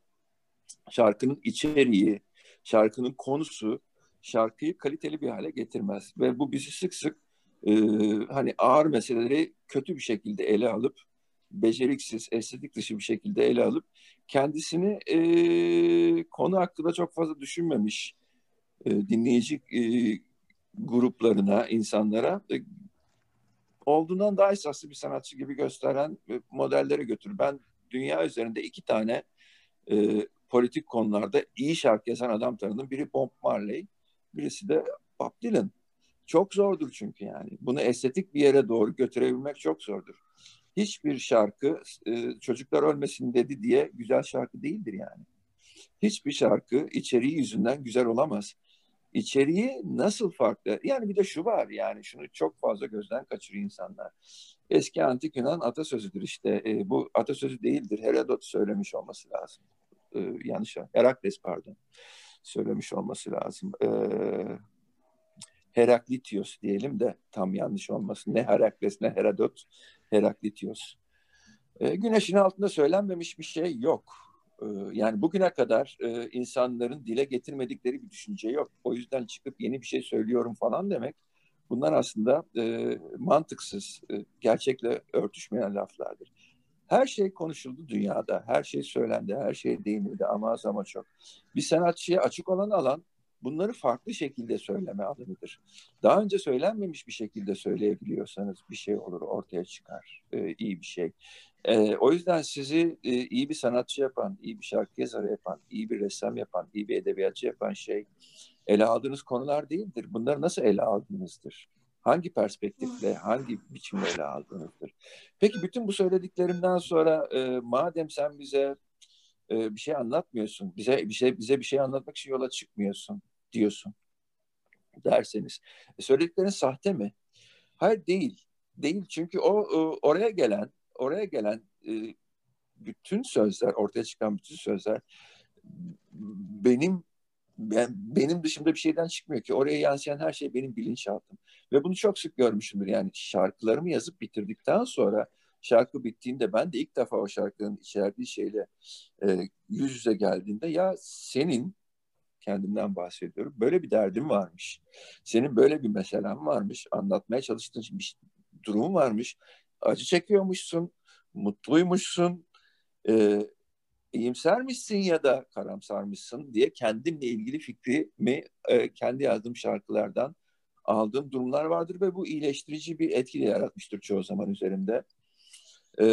Speaker 2: şarkının içeriği, şarkının konusu, şarkıyı kaliteli bir hale getirmez. Ve bu bizi sık sık e, hani ağır meseleleri kötü bir şekilde ele alıp beceriksiz, estetik dışı bir şekilde ele alıp kendisini e, konu hakkında çok fazla düşünmemiş e, dinleyici e, gruplarına, insanlara e, olduğundan daha esaslı bir sanatçı gibi gösteren e, modellere götür. Ben dünya üzerinde iki tane e, politik konularda iyi şarkı yazan adam tanıdım. Biri Bob Marley, birisi de Bob Dylan. Çok zordur çünkü yani. Bunu estetik bir yere doğru götürebilmek çok zordur hiçbir şarkı e, çocuklar ölmesin dedi diye güzel şarkı değildir yani. Hiçbir şarkı içeriği yüzünden güzel olamaz. İçeriği nasıl farklı? Yani bir de şu var yani şunu çok fazla gözden kaçırıyor insanlar. Eski antik Yunan atasözüdür işte. E, bu atasözü değildir. Herodot söylemiş olması lazım. E, yanlış. Herakles pardon. Söylemiş olması lazım. E, Heraklitios diyelim de tam yanlış olmasın. Ne Herakles ne Herodot Heraklitios. E, güneşin altında söylenmemiş bir şey yok. E, yani bugüne kadar e, insanların dile getirmedikleri bir düşünce yok. O yüzden çıkıp yeni bir şey söylüyorum falan demek Bunlar aslında e, mantıksız, e, gerçekle örtüşmeyen laflardır. Her şey konuşuldu dünyada, her şey söylendi, her şey değinildi ama az ama çok. Bir sanatçıya açık olan alan bunları farklı şekilde söyleme alanıdır. Daha önce söylenmemiş bir şekilde söyleyebiliyorsanız bir şey olur, ortaya çıkar, e, iyi bir şey. E, o yüzden sizi e, iyi bir sanatçı yapan, iyi bir şarkı yazarı yapan, iyi bir ressam yapan, iyi bir edebiyatçı yapan şey ele aldığınız konular değildir. Bunları nasıl ele aldığınızdır. Hangi perspektifle, hangi biçimde ele aldığınızdır. Peki bütün bu söylediklerimden sonra e, madem sen bize e, bir şey anlatmıyorsun, bize bir şey bize bir şey anlatmak için yola çıkmıyorsun diyorsun derseniz. E, söylediklerin sahte mi? Hayır değil. Değil çünkü o e, oraya gelen oraya gelen e, bütün sözler, ortaya çıkan bütün sözler benim ben, benim dışımda bir şeyden çıkmıyor ki. Oraya yansıyan her şey benim bilinçaltım. Ve bunu çok sık görmüşümdür. Yani şarkılarımı yazıp bitirdikten sonra şarkı bittiğinde ben de ilk defa o şarkının içerdiği şeyle e, yüz yüze geldiğinde ya senin kendimden bahsediyorum. Böyle bir derdin varmış. Senin böyle bir meselen varmış. Anlatmaya çalıştığın bir durum varmış. Acı çekiyormuşsun. Mutluymuşsun. E, iyimsermişsin ya da karamsarmışsın diye kendimle ilgili fikrimi e, kendi yazdığım şarkılardan aldığım durumlar vardır ve bu iyileştirici bir etki yaratmıştır çoğu zaman üzerinde. E,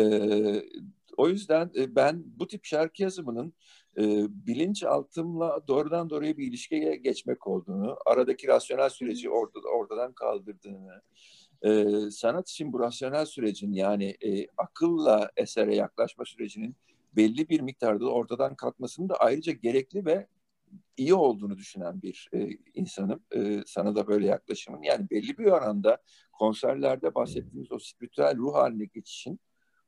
Speaker 2: o yüzden e, ben bu tip şarkı yazımının e, bilinçaltımla doğrudan doğruya bir ilişkiye geçmek olduğunu, aradaki rasyonel süreci orada, oradan kaldırdığını, e, sanat için bu rasyonel sürecin yani e, akılla esere yaklaşma sürecinin belli bir miktarda ortadan kalkmasının da ayrıca gerekli ve iyi olduğunu düşünen bir e, insanım. E, sana da böyle yaklaşımın. Yani belli bir oranda konserlerde bahsettiğimiz o spiritüel ruh haline geçişin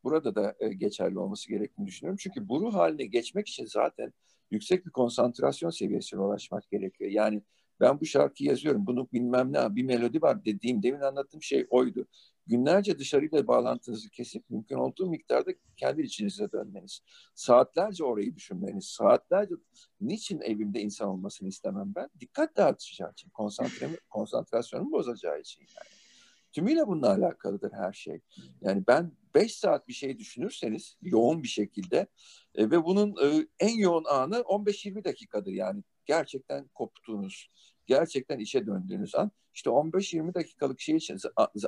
Speaker 2: burada da e, geçerli olması gerektiğini düşünüyorum. Çünkü bu ruh haline geçmek için zaten yüksek bir konsantrasyon seviyesine ulaşmak gerekiyor. Yani ben bu şarkıyı yazıyorum, bunu bilmem ne, bir melodi var dediğim, demin anlattığım şey oydu günlerce dışarıyla bağlantınızı kesip mümkün olduğu miktarda kendi içinize dönmeniz. Saatlerce orayı düşünmeniz. Saatlerce niçin evimde insan olmasını istemem ben? Dikkat dağıtacağı için, konsantre, konsantrasyonumu bozacağı için yani. Tümüyle bununla alakalıdır her şey. Yani ben 5 saat bir şey düşünürseniz yoğun bir şekilde e, ve bunun e, en yoğun anı 15-20 dakikadır yani gerçekten koptuğunuz, gerçekten işe döndüğünüz an işte 15-20 dakikalık şey için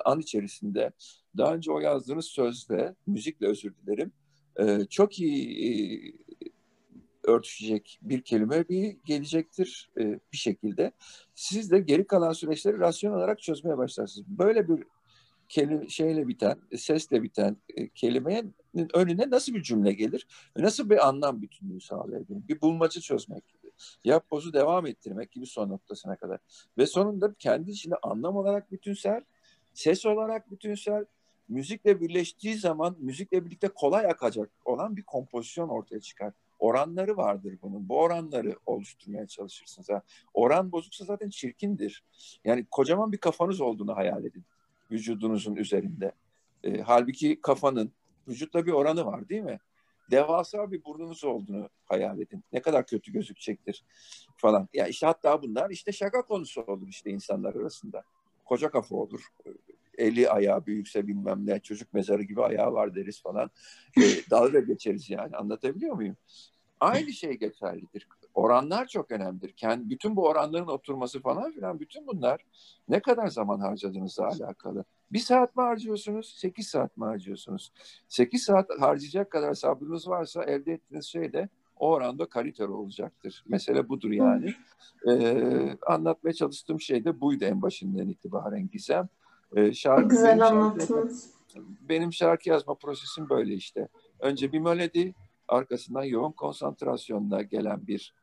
Speaker 2: an içerisinde daha önce o yazdığınız sözle, müzikle özür dilerim, e, çok iyi e, örtüşecek bir kelime bir gelecektir e, bir şekilde. Siz de geri kalan süreçleri rasyon olarak çözmeye başlarsınız. Böyle bir kelime, şeyle biten, sesle biten e, kelimenin önüne nasıl bir cümle gelir nasıl bir anlam bütünlüğü sağlayabilir? Bir bulmaca çözmek. Yapbozu devam ettirmek gibi son noktasına kadar. Ve sonunda kendi içinde anlam olarak bütünsel, ses olarak bütünsel, müzikle birleştiği zaman müzikle birlikte kolay akacak olan bir kompozisyon ortaya çıkar. Oranları vardır bunun. Bu oranları oluşturmaya çalışırsınız. Oran bozuksa zaten çirkindir. Yani kocaman bir kafanız olduğunu hayal edin vücudunuzun üzerinde. E, halbuki kafanın vücutla bir oranı var değil mi? Devasa bir burnunuz olduğunu hayal edin. Ne kadar kötü gözükecektir falan. Ya işte hatta bunlar işte şaka konusu olur işte insanlar arasında. Koca kafa olur. Eli ayağı büyükse bilmem ne çocuk mezarı gibi ayağı var deriz falan. E, dalga geçeriz yani anlatabiliyor muyum? Aynı şey geçerlidir oranlar çok önemlidir. Kendi, bütün bu oranların oturması falan filan bütün bunlar ne kadar zaman harcadığınızla alakalı. Bir saat mi harcıyorsunuz? Sekiz saat mi harcıyorsunuz? Sekiz saat harcayacak kadar sabrınız varsa elde ettiğiniz şey de o oranda kaliter olacaktır. Mesele budur yani. Ee, anlatmaya çalıştığım şey de buydu en başından itibaren Gizem. Ee, şarkı,
Speaker 3: Güzel anlattınız.
Speaker 2: Benim şarkı yazma prosesim böyle işte. Önce bir melodi, arkasından yoğun konsantrasyonla gelen bir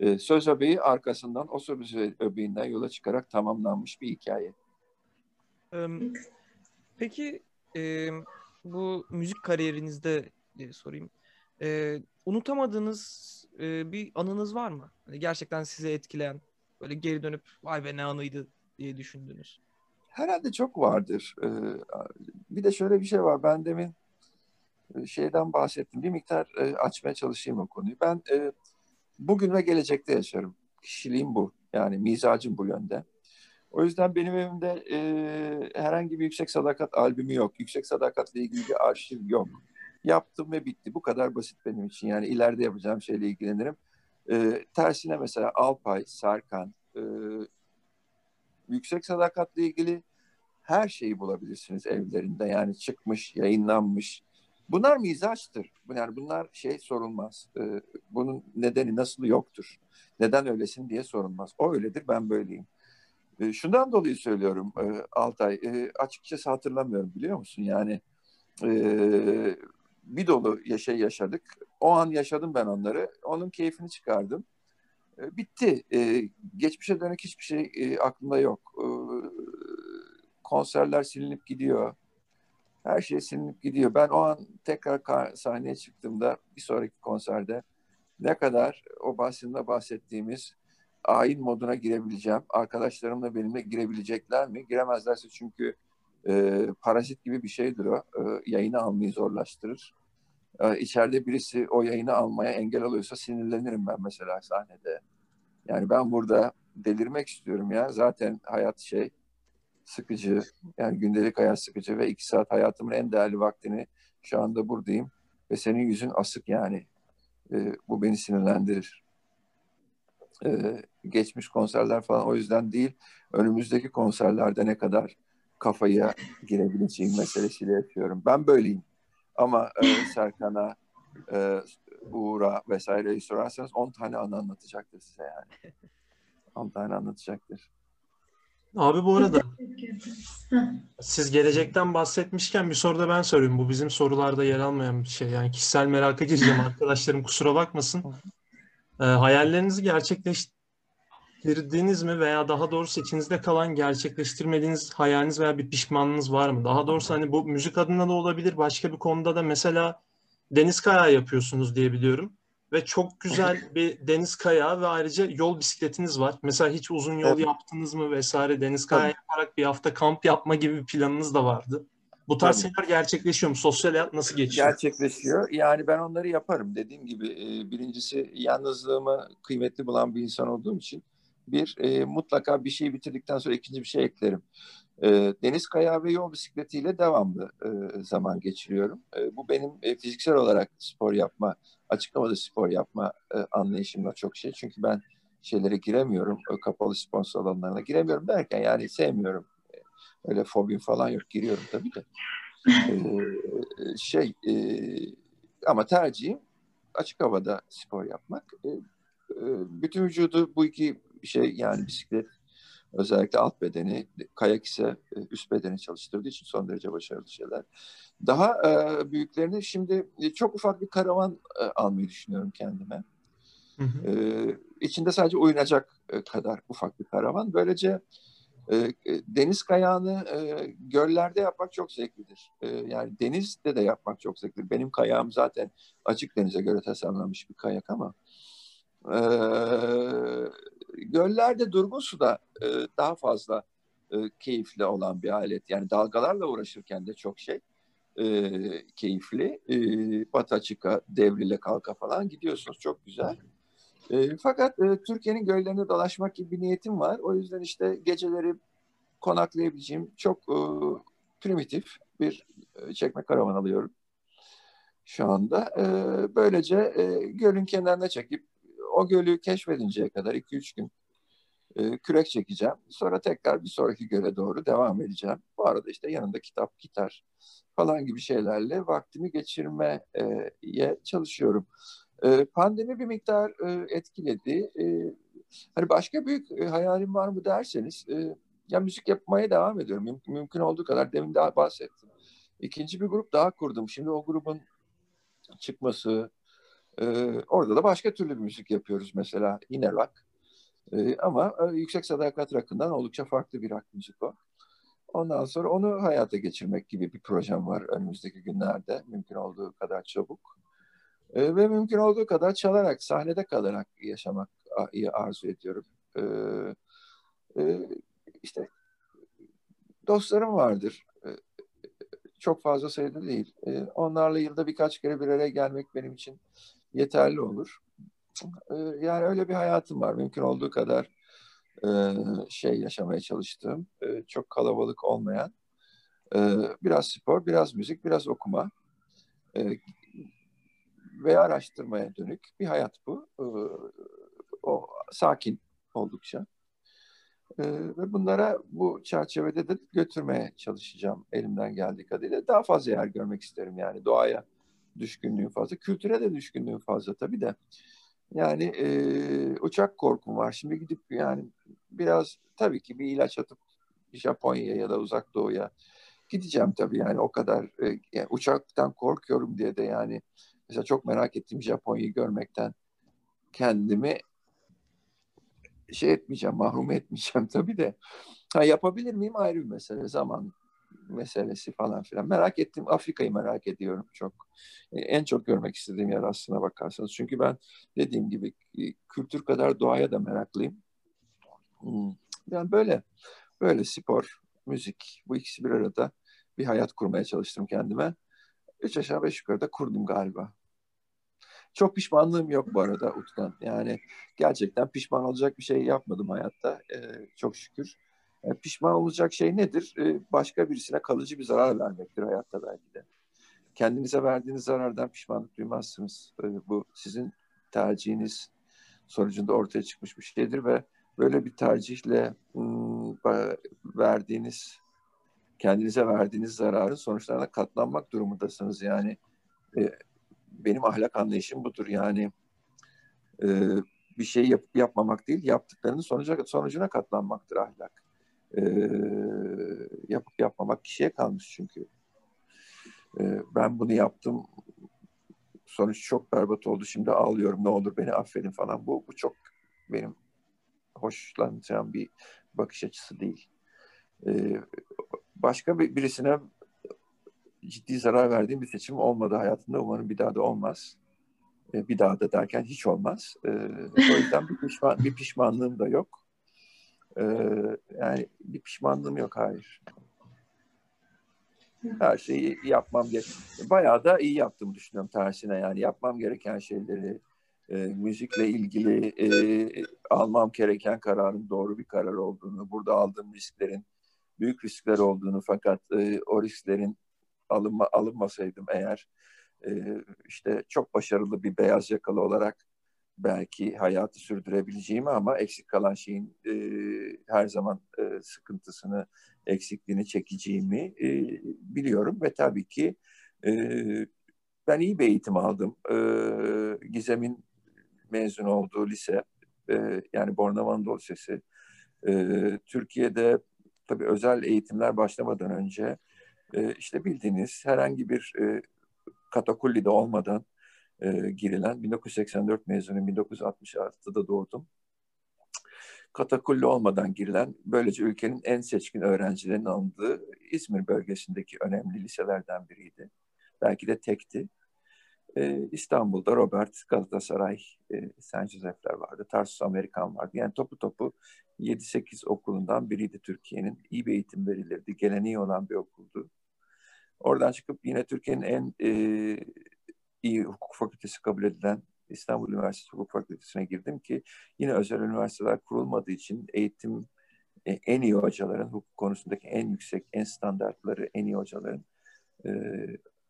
Speaker 2: e, söz öbeği arkasından o söz öbeğinden yola çıkarak tamamlanmış bir hikaye.
Speaker 4: Peki e, bu müzik kariyerinizde diye sorayım. E, unutamadığınız e, bir anınız var mı? Yani gerçekten sizi etkileyen, böyle geri dönüp vay be ne anıydı diye düşündünüz.
Speaker 2: Herhalde çok vardır. Ee, bir de şöyle bir şey var. Ben demin şeyden bahsettim. Bir miktar açmaya çalışayım o konuyu. Ben bugün ve gelecekte yaşarım. Kişiliğim bu. Yani mizacım bu yönde. O yüzden benim evimde e, herhangi bir Yüksek Sadakat albümü yok. Yüksek Sadakat'la ilgili bir arşiv yok. Yaptım ve bitti. Bu kadar basit benim için. Yani ileride yapacağım şeyle ilgilenirim. E, tersine mesela Alpay, Serkan, e, Yüksek Sadakat'la ilgili her şeyi bulabilirsiniz evlerinde. Yani çıkmış, yayınlanmış. Bunlar mizaçtır. Yani bunlar şey sorulmaz. Bunun nedeni nasıl yoktur. Neden öylesin diye sorulmaz. O öyledir, ben böyleyim. E, şundan dolayı söylüyorum e, Altay. E, açıkçası hatırlamıyorum biliyor musun? Yani e, bir dolu şey yaşadık. O an yaşadım ben onları. Onun keyfini çıkardım. E, bitti. Geçmişe dönük hiçbir şey e, aklımda yok. Konserler silinip gidiyor. Her şey silinip gidiyor. Ben o an tekrar sahneye çıktığımda bir sonraki konserde ne kadar o bahsinde bahsettiğimiz ayin moduna girebileceğim. Arkadaşlarımla benimle girebilecekler mi? Giremezlerse çünkü e, parazit gibi bir şeydir o. E, yayını almayı zorlaştırır. E, içeride birisi o yayını almaya engel oluyorsa sinirlenirim ben mesela sahnede. Yani ben burada delirmek istiyorum ya. Zaten hayat şey sıkıcı. Yani gündelik hayat sıkıcı ve iki saat hayatımın en değerli vaktini şu anda buradayım. Ve senin yüzün asık yani. E, bu beni sinirlendirir. E, geçmiş konserler falan o yüzden değil. Önümüzdeki konserlerde ne kadar kafaya girebileceğim meselesiyle yapıyorum. Ben böyleyim. Ama e, Serkan'a, e, Uğur'a vesaireyi sorarsanız 10 tane anı anlatacaktır size yani. 10 tane anlatacaktır.
Speaker 1: Abi bu arada siz gelecekten bahsetmişken bir soru da ben sorayım. Bu bizim sorularda yer almayan bir şey. Yani kişisel meraka gireceğim. Arkadaşlarım kusura bakmasın. Ee, hayallerinizi gerçekleştirdiniz mi veya daha doğrusu içinizde kalan gerçekleştirmediğiniz hayaliniz veya bir pişmanlığınız var mı? Daha doğrusu hani bu müzik adına da olabilir. Başka bir konuda da mesela deniz kayağı yapıyorsunuz diye biliyorum ve çok güzel bir deniz kayağı ve ayrıca yol bisikletiniz var. Mesela hiç uzun yol evet. yaptınız mı vesaire deniz kayağı Tabii. yaparak bir hafta kamp yapma gibi bir planınız da vardı. Bu tarz Tabii. şeyler gerçekleşiyor mu? Sosyal hayat nasıl geçiyor?
Speaker 2: Gerçekleşiyor. Yani ben onları yaparım. Dediğim gibi e, birincisi yalnızlığımı kıymetli bulan bir insan olduğum için bir e, mutlaka bir şeyi bitirdikten sonra ikinci bir şey eklerim. E, deniz kayağı ve yol bisikletiyle devamlı e, zaman geçiriyorum. E, bu benim e, fiziksel olarak spor yapma, açıklamada spor yapma e, anlayışımla çok şey. Çünkü ben şeylere giremiyorum, e, kapalı spor salonlarına giremiyorum derken yani sevmiyorum. Öyle fobim falan yok, giriyorum tabii de. E, şey, e, ama tercihim açık havada spor yapmak. E, e, bütün vücudu bu iki şey yani bisiklet Özellikle alt bedeni, kayak ise e, üst bedeni çalıştırdığı için son derece başarılı şeyler. Daha e, büyüklerini şimdi e, çok ufak bir karavan e, almayı düşünüyorum kendime. Hı hı. E, içinde sadece oynayacak e, kadar ufak bir karavan. Böylece deniz kayağını e, göllerde yapmak çok zevklidir. E, yani denizde de yapmak çok zevklidir. Benim kayağım zaten açık denize göre tasarlanmış bir kayak ama e, göllerde durgun suda e, daha fazla e, keyifli olan bir alet. Yani dalgalarla uğraşırken de çok şey e, keyifli. E, bata çıka, devrile kalka falan gidiyorsunuz. Çok güzel. E, fakat e, Türkiye'nin göllerine dolaşmak gibi bir niyetim var. O yüzden işte geceleri konaklayabileceğim çok e, primitif bir e, çekme karavan alıyorum şu anda. E, böylece e, gölün kenarına çekip o gölü keşfedinceye kadar 2-3 gün e, kürek çekeceğim. Sonra tekrar bir sonraki göle doğru devam edeceğim. Bu arada işte yanında kitap, gitar falan gibi şeylerle vaktimi geçirmeye çalışıyorum. E, pandemi bir miktar e, etkiledi. E, hani başka büyük e, hayalim var mı derseniz, e, ya müzik yapmaya devam ediyorum. Müm- mümkün olduğu kadar demin daha bahsettim. İkinci bir grup daha kurdum. Şimdi o grubun çıkması, ee, orada da başka türlü bir müzik yapıyoruz mesela yine rock. Ee, ama e, Yüksek Sadakat Rock'ından oldukça farklı bir rock müzik o. Ondan sonra onu hayata geçirmek gibi bir projem var önümüzdeki günlerde mümkün olduğu kadar çabuk. Ee, ve mümkün olduğu kadar çalarak, sahnede kalarak yaşamak arzu ediyorum. Ee, e, işte dostlarım vardır. Ee, çok fazla sayıda değil. Ee, onlarla yılda birkaç kere bir araya gelmek benim için yeterli olur. Ee, yani öyle bir hayatım var. Mümkün olduğu kadar şey yaşamaya çalıştığım, çok kalabalık olmayan, biraz spor, biraz müzik, biraz okuma ve araştırmaya dönük bir hayat bu. O sakin oldukça. Ve bunlara bu çerçevede de götürmeye çalışacağım elimden geldiği kadarıyla. Daha fazla yer görmek isterim yani doğaya düşkünlüğüm fazla. Kültüre de düşkünlüğüm fazla tabii de. Yani e, uçak korkum var. Şimdi gidip yani biraz tabii ki bir ilaç atıp Japonya'ya ya da uzak doğuya gideceğim tabii yani o kadar e, yani uçaktan korkuyorum diye de yani mesela çok merak ettiğim Japonya'yı görmekten kendimi şey etmeyeceğim, mahrum etmeyeceğim tabii de. Ha, yapabilir miyim ayrı bir mesele. Zaman meselesi falan filan. Merak ettim. Afrika'yı merak ediyorum çok. E, en çok görmek istediğim yer aslına bakarsanız. Çünkü ben dediğim gibi e, kültür kadar doğaya da meraklıyım. Hmm. Yani böyle böyle spor, müzik bu ikisi bir arada bir hayat kurmaya çalıştım kendime. Üç aşağı beş yukarı da kurdum galiba. Çok pişmanlığım yok bu arada Utkan. Yani gerçekten pişman olacak bir şey yapmadım hayatta. Ee, çok şükür. Yani pişman olacak şey nedir? Ee, başka birisine kalıcı bir zarar vermektir hayatta belki de. Kendinize verdiğiniz zarardan pişmanlık duymazsınız. Ee, bu sizin tercihiniz sonucunda ortaya çıkmış bir şeydir ve böyle bir tercihle verdiğiniz kendinize verdiğiniz zararın sonuçlarına katlanmak durumundasınız. Yani e, benim ahlak anlayışım budur. Yani e, bir şey yapıp yapmamak değil, yaptıklarının sonuca, sonucuna katlanmaktır ahlak. E, yapıp yapmamak kişiye kalmış çünkü. E, ben bunu yaptım, sonuç çok berbat oldu, şimdi ağlıyorum, ne olur beni affedin falan. Bu, bu çok benim hoşlanacağım bir bakış açısı değil. E, başka bir, birisine ciddi zarar verdiğim bir seçim olmadı hayatımda. Umarım bir daha da olmaz. E, bir daha da derken hiç olmaz. E, o yüzden bir, pişman, bir pişmanlığım da yok. E, yani bir pişmanlığım yok, hayır. Her şeyi yapmam gerek. Bayağı da iyi yaptım düşünüyorum tersine. Yani yapmam gereken şeyleri, e, müzikle ilgili e, almam gereken kararın doğru bir karar olduğunu, burada aldığım risklerin büyük riskler olduğunu fakat e, o risklerin alınma, alınmasaydım eğer e, işte çok başarılı bir beyaz yakalı olarak belki hayatı sürdürebileceğimi ama eksik kalan şeyin e, her zaman e, sıkıntısını, eksikliğini çekeceğimi e, biliyorum ve tabii ki e, ben iyi bir eğitim aldım. E, Gizem'in mezun olduğu lise, e, yani Bornova Anadolu e, Türkiye'de tabii özel eğitimler başlamadan önce e, işte bildiğiniz herhangi bir e, katakullide olmadan e, girilen 1984 mezunuyum 1966'da doğdum. Katakulli olmadan girilen böylece ülkenin en seçkin öğrencilerin alındığı İzmir bölgesindeki önemli liselerden biriydi. Belki de tekti. Ee, İstanbul'da Robert, Galatasaray, e, St. Joseph'ler vardı. Tarsus Amerikan vardı. Yani topu topu 7-8 okulundan biriydi Türkiye'nin. İyi bir eğitim verilirdi. Geleneği olan bir okuldu. Oradan çıkıp yine Türkiye'nin en e, iyi hukuk fakültesi kabul edilen İstanbul Üniversitesi Hukuk Fakültesi'ne girdim ki yine özel üniversiteler kurulmadığı için eğitim e, en iyi hocaların, hukuk konusundaki en yüksek, en standartları en iyi hocaların e,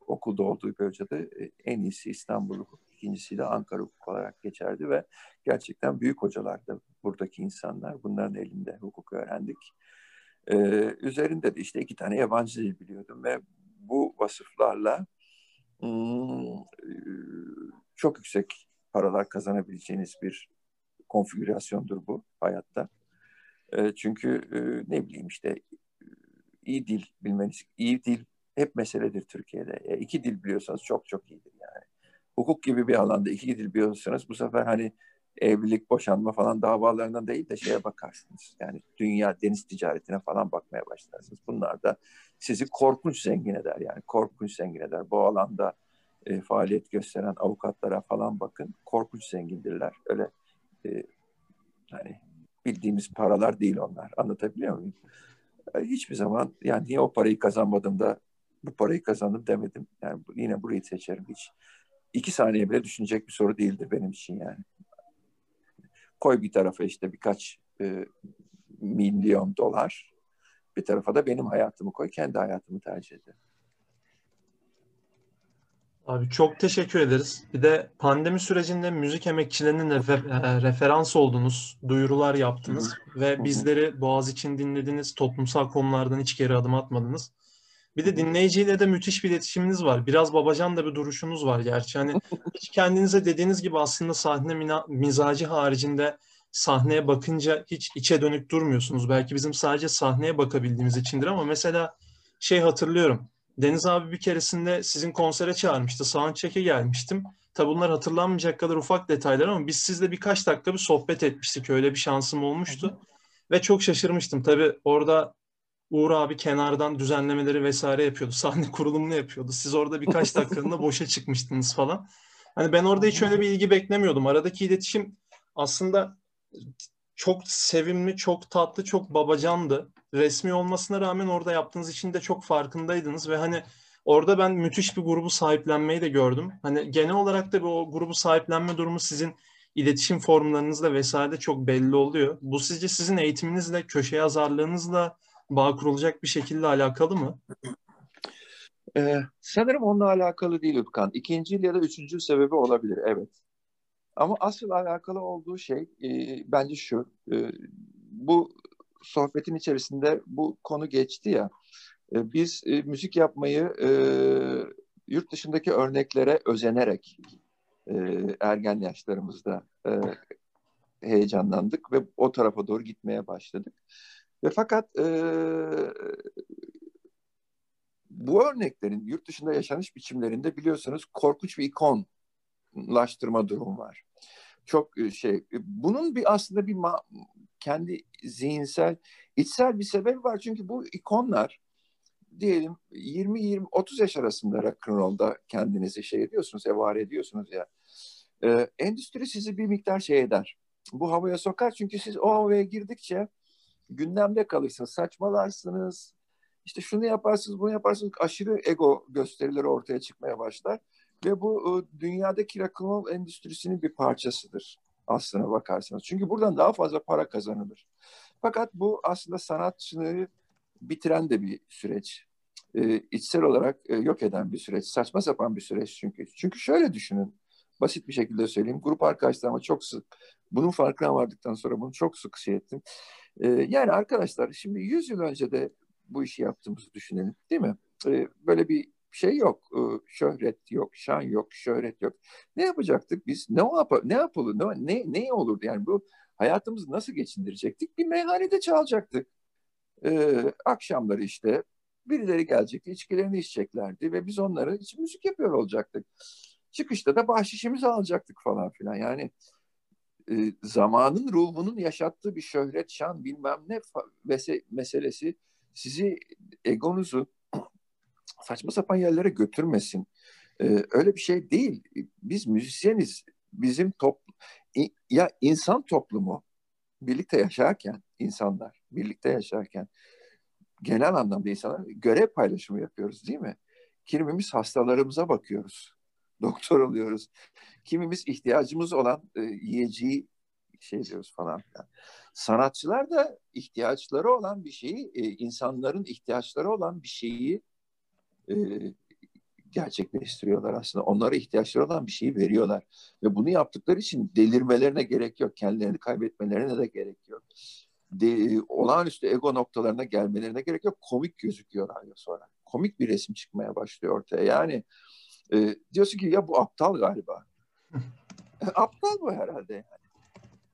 Speaker 2: okulda olduğu bölgede e, en iyisi İstanbul Hukuk, ikincisi de Ankara Hukuk olarak geçerdi ve gerçekten büyük hocalar da buradaki insanlar. Bunların elinde hukuk öğrendik. Ee, üzerinde de işte iki tane yabancı dil biliyordum ve bu vasıflarla hmm, çok yüksek paralar kazanabileceğiniz bir konfigürasyondur bu hayatta. E, çünkü e, ne bileyim işte iyi dil bilmeniz, iyi dil hep meseledir Türkiye'de. E, iki dil biliyorsanız çok çok iyidir yani. Hukuk gibi bir alanda iki dil biliyorsanız bu sefer hani evlilik, boşanma falan davalarından değil de şeye bakarsınız. Yani dünya deniz ticaretine falan bakmaya başlarsınız. Bunlar da sizi korkunç zengin eder yani korkunç zengin eder. Bu alanda e, faaliyet gösteren avukatlara falan bakın. Korkunç zengindirler. Öyle e, hani bildiğimiz paralar değil onlar. Anlatabiliyor muyum? E, hiçbir zaman yani niye o parayı kazanmadım da bu parayı kazandım demedim. Yani yine burayı seçerim hiç. İki saniye bile düşünecek bir soru değildir benim için yani koy bir tarafa işte birkaç e, milyon dolar. Bir tarafa da benim hayatımı koy, kendi hayatımı tercih ederim.
Speaker 1: Abi çok teşekkür ederiz. Bir de pandemi sürecinde müzik emekçilerinin refer- e, referans oldunuz, duyurular yaptınız ve bizleri Boğaziçi'ni dinlediniz, toplumsal konulardan hiç geri adım atmadınız. Bir de dinleyiciyle de müthiş bir iletişiminiz var. Biraz babacan da bir duruşunuz var gerçi. Hani hiç kendinize dediğiniz gibi aslında sahne mina- mizacı haricinde sahneye bakınca hiç içe dönük durmuyorsunuz. Belki bizim sadece sahneye bakabildiğimiz içindir ama mesela şey hatırlıyorum. Deniz abi bir keresinde sizin konsere çağırmıştı. Soundcheck'e gelmiştim. Tabi bunlar hatırlanmayacak kadar ufak detaylar ama biz sizle birkaç dakika bir sohbet etmiştik. Öyle bir şansım olmuştu. Ve çok şaşırmıştım. Tabi orada Uğur abi kenardan düzenlemeleri vesaire yapıyordu. Sahne kurulumunu yapıyordu. Siz orada birkaç dakikalığında boşa çıkmıştınız falan. Hani ben orada hiç öyle bir ilgi beklemiyordum. Aradaki iletişim aslında çok sevimli, çok tatlı, çok babacandı. Resmi olmasına rağmen orada yaptığınız için de çok farkındaydınız ve hani orada ben müthiş bir grubu sahiplenmeyi de gördüm. Hani genel olarak da bu grubu sahiplenme durumu sizin iletişim formlarınızda vesaire çok belli oluyor. Bu sizce sizin eğitiminizle, köşe yazarlığınızla bağ kurulacak bir şekilde alakalı mı?
Speaker 2: Ee, sanırım onunla alakalı değil Utkan. İkinci ya da üçüncü sebebi olabilir, evet. Ama asıl alakalı olduğu şey e, bence şu. E, bu sohbetin içerisinde bu konu geçti ya. E, biz e, müzik yapmayı e, yurt dışındaki örneklere özenerek e, ergen yaşlarımızda e, heyecanlandık ve o tarafa doğru gitmeye başladık. Ve fakat e, bu örneklerin yurt dışında yaşanış biçimlerinde biliyorsunuz korkunç bir ikonlaştırma durum var. Çok şey, bunun bir aslında bir ma- kendi zihinsel, içsel bir sebebi var. Çünkü bu ikonlar diyelim 20-20-30 yaş arasında rock'n'roll'da kendinizi şey ediyorsunuz, evar ediyorsunuz ya. Ee, endüstri sizi bir miktar şey eder. Bu havaya sokar çünkü siz o havaya girdikçe gündemde kalırsınız, saçmalarsınız. İşte şunu yaparsınız, bunu yaparsınız. Aşırı ego gösterileri ortaya çıkmaya başlar. Ve bu dünyadaki rock'n'roll endüstrisinin bir parçasıdır aslına bakarsanız. Çünkü buradan daha fazla para kazanılır. Fakat bu aslında sanatçılığı bitiren de bir süreç. Ee, içsel olarak e, yok eden bir süreç. Saçma sapan bir süreç çünkü. Çünkü şöyle düşünün. Basit bir şekilde söyleyeyim. Grup arkadaşlarıma çok sık, bunun farkına vardıktan sonra bunu çok sık şey ettim. Ee, yani arkadaşlar şimdi 100 yıl önce de bu işi yaptığımızı düşünelim değil mi? Ee, böyle bir şey yok. Ee, şöhret yok, şan yok, şöhret yok. Ne yapacaktık biz? Ne yap ne yapılır? Ne ne ne olurdu yani bu hayatımızı nasıl geçindirecektik? Bir meyhanede çalacaktık. Ee, akşamları işte birileri gelecekti, içkilerini içeceklerdi ve biz onları için müzik yapıyor olacaktık. Çıkışta da bahşişimizi alacaktık falan filan. Yani e, zamanın ruhunun yaşattığı bir şöhret, şan bilmem ne meselesi sizi egonuzu saçma sapan yerlere götürmesin. Ee, öyle bir şey değil. Biz müzisyeniz. Bizim top ya insan toplumu birlikte yaşarken insanlar birlikte yaşarken genel anlamda insanlar görev paylaşımı yapıyoruz değil mi? Kimimiz hastalarımıza bakıyoruz. Doktor oluyoruz. Kimimiz ihtiyacımız olan e, yiyeceği şey diyoruz falan filan. Sanatçılar da ihtiyaçları olan bir şeyi, e, insanların ihtiyaçları olan bir şeyi e, gerçekleştiriyorlar aslında. Onlara ihtiyaçları olan bir şeyi veriyorlar. Ve bunu yaptıkları için delirmelerine gerek yok. Kendilerini kaybetmelerine de gerek yok. De, olağanüstü ego noktalarına gelmelerine gerek yok. Komik gözüküyorlar ya sonra. Komik bir resim çıkmaya başlıyor ortaya. Yani e, diyorsun ki ya bu aptal galiba. aptal bu herhalde yani.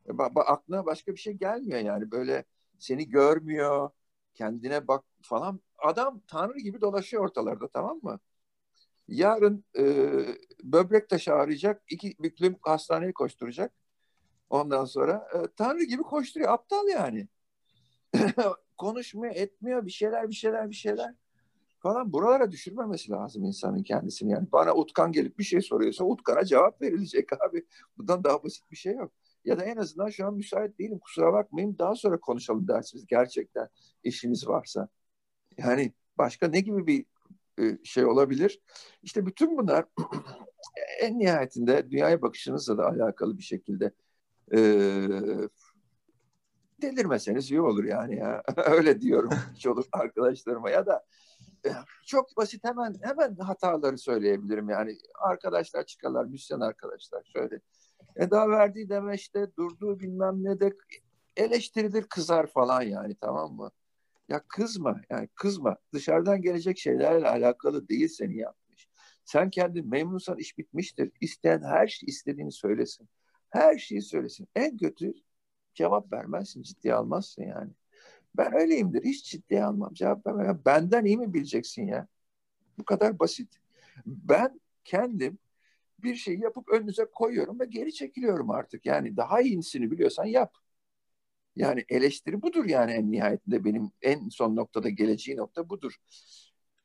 Speaker 2: E, ba, ba, aklına başka bir şey gelmiyor yani. Böyle seni görmüyor, kendine bak falan. Adam tanrı gibi dolaşıyor ortalarda tamam mı? Yarın e, böbrek taşı ağrıyacak, iki büklüm hastaneye koşturacak. Ondan sonra e, tanrı gibi koşturuyor. Aptal yani. Konuşmuyor, etmiyor, bir şeyler, bir şeyler, bir şeyler falan. Buralara düşürmemesi lazım insanın kendisini. Yani bana Utkan gelip bir şey soruyorsa Utkan'a cevap verilecek abi. Bundan daha basit bir şey yok. Ya da en azından şu an müsait değilim kusura bakmayın daha sonra konuşalım dersiniz gerçekten işiniz varsa. Yani başka ne gibi bir e, şey olabilir? İşte bütün bunlar en nihayetinde dünyaya bakışınızla da alakalı bir şekilde e, delirmeseniz iyi olur yani ya. Öyle diyorum çoluk arkadaşlarıma ya da çok basit hemen hemen hataları söyleyebilirim yani. Arkadaşlar çıkarlar, müzisyen arkadaşlar şöyle. Eda verdiği deme işte durduğu bilmem ne de eleştirilir kızar falan yani tamam mı? Ya kızma yani kızma. Dışarıdan gelecek şeylerle alakalı değil seni yapmış. Sen kendin memnunsan iş bitmiştir. İsteyen her şey istediğini söylesin. Her şeyi söylesin. En kötü cevap vermezsin, ciddiye almazsın yani. Ben öyleyimdir. Hiç ciddiye almam, cevap vermem. Benden iyi mi bileceksin ya? Bu kadar basit. Ben kendim bir şey yapıp önünüze koyuyorum ve geri çekiliyorum artık. Yani daha iyisini biliyorsan yap. Yani eleştiri budur yani en nihayetinde benim en son noktada geleceği nokta budur.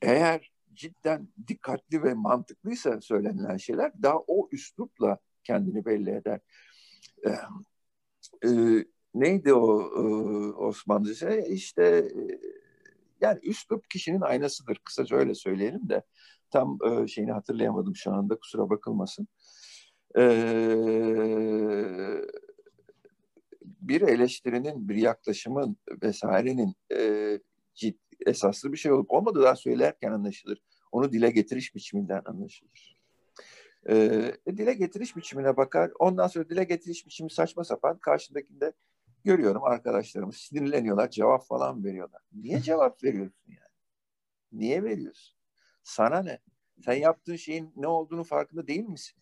Speaker 2: Eğer cidden dikkatli ve mantıklıysa söylenilen şeyler daha o üslupla kendini belli eder. Ee, e, neydi o e, Osmanlıca? İşte e, yani üslup kişinin aynasıdır. Kısaca öyle söyleyelim de tam e, şeyini hatırlayamadım şu anda kusura bakılmasın. Eee bir eleştirinin, bir yaklaşımın vesairenin e, cid, esaslı bir şey olup olmadığı daha söylerken anlaşılır. Onu dile getiriş biçiminden anlaşılır. E, dile getiriş biçimine bakar. Ondan sonra dile getiriş biçimi saçma sapan karşındakinde görüyorum arkadaşlarımız sinirleniyorlar, cevap falan veriyorlar. Niye cevap veriyorsun yani? Niye veriyorsun? Sana ne? Sen yaptığın şeyin ne olduğunu farkında değil misin?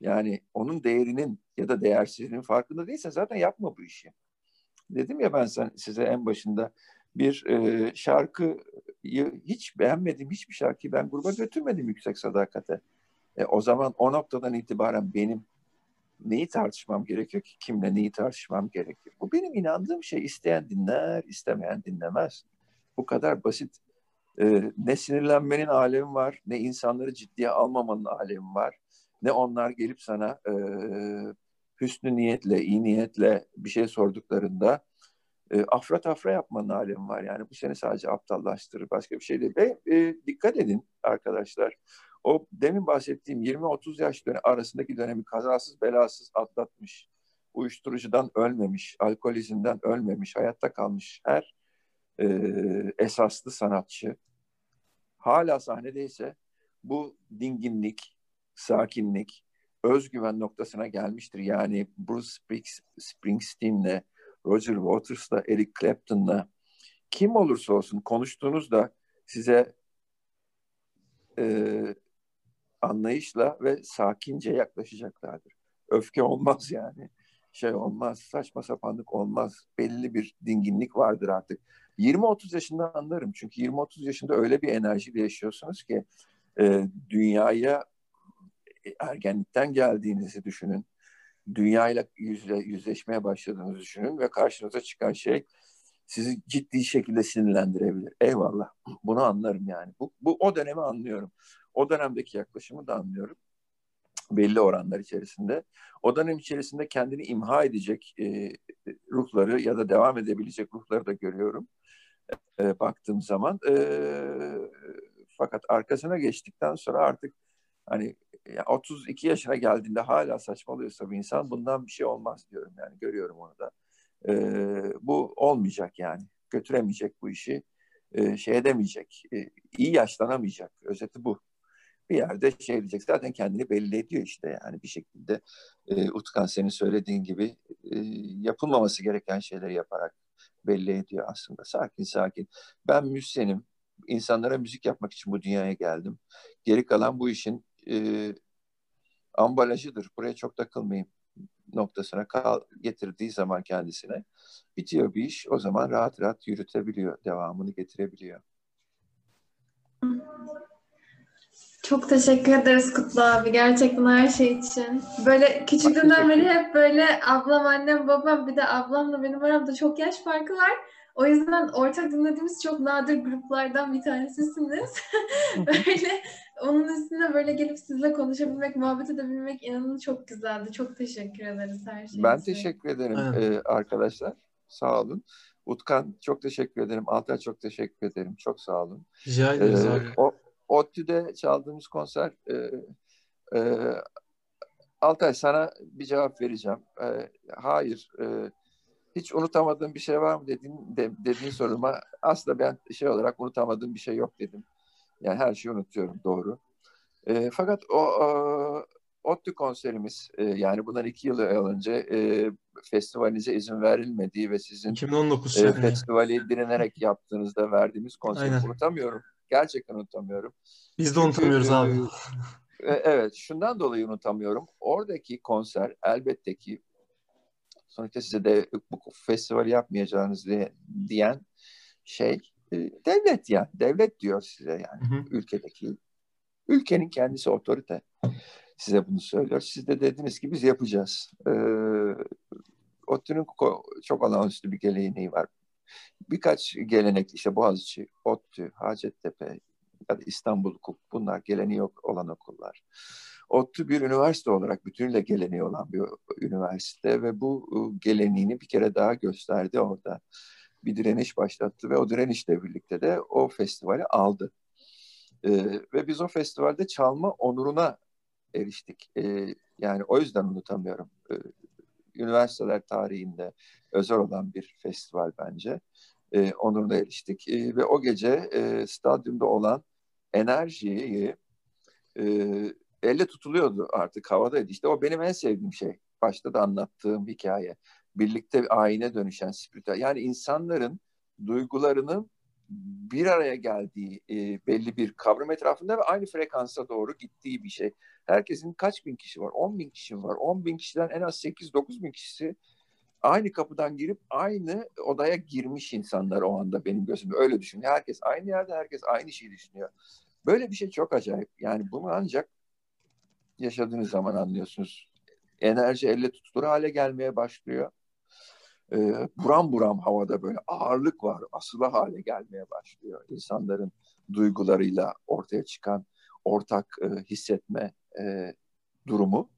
Speaker 2: Yani onun değerinin ya da değersizliğinin farkında değilsen zaten yapma bu işi. Dedim ya ben sen, size en başında bir e, şarkıyı hiç beğenmedim, hiçbir şarkıyı ben gruba götürmedim yüksek sadakate. E, o zaman o noktadan itibaren benim neyi tartışmam gerekiyor ki? Kimle neyi tartışmam gerekiyor? Bu benim inandığım şey. İsteyen dinler, istemeyen dinlemez. Bu kadar basit. E, ne sinirlenmenin alemi var, ne insanları ciddiye almamanın alemi var ne onlar gelip sana e, hüsnü niyetle, iyi niyetle bir şey sorduklarında e, afra tafra yapmanın alemi var. Yani bu seni sadece aptallaştırır, başka bir şey değil. Ve e, dikkat edin arkadaşlar. O demin bahsettiğim 20-30 yaş dönemi arasındaki dönemi kazasız belasız atlatmış, uyuşturucudan ölmemiş, alkolizmden ölmemiş, hayatta kalmış her e, esaslı sanatçı hala sahnedeyse bu dinginlik, sakinlik, özgüven noktasına gelmiştir. Yani Bruce Springsteen'le, Roger Waters'la, Eric Clapton'la kim olursa olsun konuştuğunuzda size e, anlayışla ve sakince yaklaşacaklardır. Öfke olmaz yani. Şey olmaz, saçma sapanlık olmaz. Belli bir dinginlik vardır artık. 20-30 yaşında anlarım. Çünkü 20-30 yaşında öyle bir enerjiyle yaşıyorsunuz ki e, dünyaya ergenlikten geldiğinizi düşünün. Dünyayla yüzle, yüzleşmeye başladığınızı düşünün ve karşınıza çıkan şey sizi ciddi şekilde sinirlendirebilir. Eyvallah. Bunu anlarım yani. Bu, bu o dönemi anlıyorum. O dönemdeki yaklaşımı da anlıyorum. Belli oranlar içerisinde. O dönem içerisinde kendini imha edecek e, ruhları ya da devam edebilecek ruhları da görüyorum. E, baktığım zaman. E, fakat arkasına geçtikten sonra artık hani 32 yaşına geldiğinde hala saçmalıyorsa bir insan bundan bir şey olmaz diyorum yani görüyorum onu da. Ee, bu olmayacak yani götüremeyecek bu işi e, şey edemeyecek e, iyi yaşlanamayacak özeti bu. Bir yerde şey diyecek zaten kendini belli ediyor işte yani bir şekilde e, Utkan senin söylediğin gibi e, yapılmaması gereken şeyleri yaparak belli ediyor aslında sakin sakin. Ben müzisyenim insanlara müzik yapmak için bu dünyaya geldim. Geri kalan bu işin e, ambalajıdır. Buraya çok takılmayayım noktasına kal, getirdiği zaman kendisine bitiyor bir iş. O zaman rahat rahat yürütebiliyor, devamını getirebiliyor.
Speaker 3: Çok teşekkür ederiz Kutlu abi gerçekten her şey için. Böyle küçüklüğümden beri hep böyle ablam, annem, babam bir de ablamla benim aramda çok yaş farkı var. O yüzden ortak dinlediğimiz çok nadir gruplardan bir tanesisiniz. böyle onun üstüne böyle gelip sizle konuşabilmek, muhabbet edebilmek inanın çok güzeldi. Çok teşekkür ederiz her şey
Speaker 2: Ben teşekkür ederim evet. arkadaşlar. Sağ olun. Utkan çok teşekkür ederim. Altay çok teşekkür ederim. Çok sağ olun.
Speaker 1: Rica ederiz ee, abi.
Speaker 2: O, ODTÜ'de çaldığımız konser e, e, Altay sana bir cevap vereceğim. E, hayır. E, hiç unutamadığım bir şey var mı dediğin, de, dediğin soruma aslında ben şey olarak unutamadığım bir şey yok dedim. Yani her şeyi unutuyorum doğru. E, fakat o, o ODTÜ konserimiz e, yani bundan iki yıl önce e, festivalinize izin verilmediği ve sizin
Speaker 1: 2019
Speaker 2: e, festivali direnerek yaptığınızda verdiğimiz konseri
Speaker 1: Aynen.
Speaker 2: unutamıyorum. Gerçekten unutamıyorum.
Speaker 1: Biz de
Speaker 2: Çünkü,
Speaker 1: unutamıyoruz abi.
Speaker 2: e, Evet, şundan dolayı unutamıyorum. Oradaki konser elbette ki sonuçta size de bu festivali yapmayacağınız diye, diyen şey e, devlet yani. Devlet diyor size yani
Speaker 1: Hı hı.
Speaker 2: ülkedeki. Ülkenin kendisi otorite. Size bunu söylüyor. Siz de dediniz ki biz yapacağız. Ee, ODTÜ'nün çok olağanüstü bir geleneği var. Birkaç gelenek işte Boğaziçi, ODTÜ, Hacettepe ya İstanbul Hukuk bunlar geleneği olan okullar. ODTÜ bir üniversite olarak bütünüyle geleneği olan bir üniversite ve bu e, geleneğini bir kere daha gösterdi orada. Bir direniş başlattı ve o direnişle birlikte de o festivali aldı. Ee, ve biz o festivalde çalma onuruna eriştik. Ee, yani o yüzden unutamıyorum. Ee, üniversiteler tarihinde özel olan bir festival bence. Ee, onuruna eriştik. Ee, ve o gece e, stadyumda olan enerjiyi e, elle tutuluyordu artık havadaydı. İşte o benim en sevdiğim şey. Başta da anlattığım hikaye. Birlikte ayine dönüşen spiritüel. Yani insanların duygularının bir araya geldiği e, belli bir kavram etrafında ve aynı frekansa doğru gittiği bir şey. Herkesin kaç bin kişi var? 10 bin kişi var. 10 bin kişiden en az 8-9 bin kişisi aynı kapıdan girip aynı odaya girmiş insanlar o anda benim gözümde. Öyle düşün. Herkes aynı yerde, herkes aynı şeyi düşünüyor. Böyle bir şey çok acayip. Yani bunu ancak yaşadığınız zaman anlıyorsunuz. Enerji elle tutulur hale gelmeye başlıyor. Ee, buram buram havada böyle ağırlık var. Asılı hale gelmeye başlıyor. İnsanların duygularıyla ortaya çıkan ortak e, hissetme e, durumu.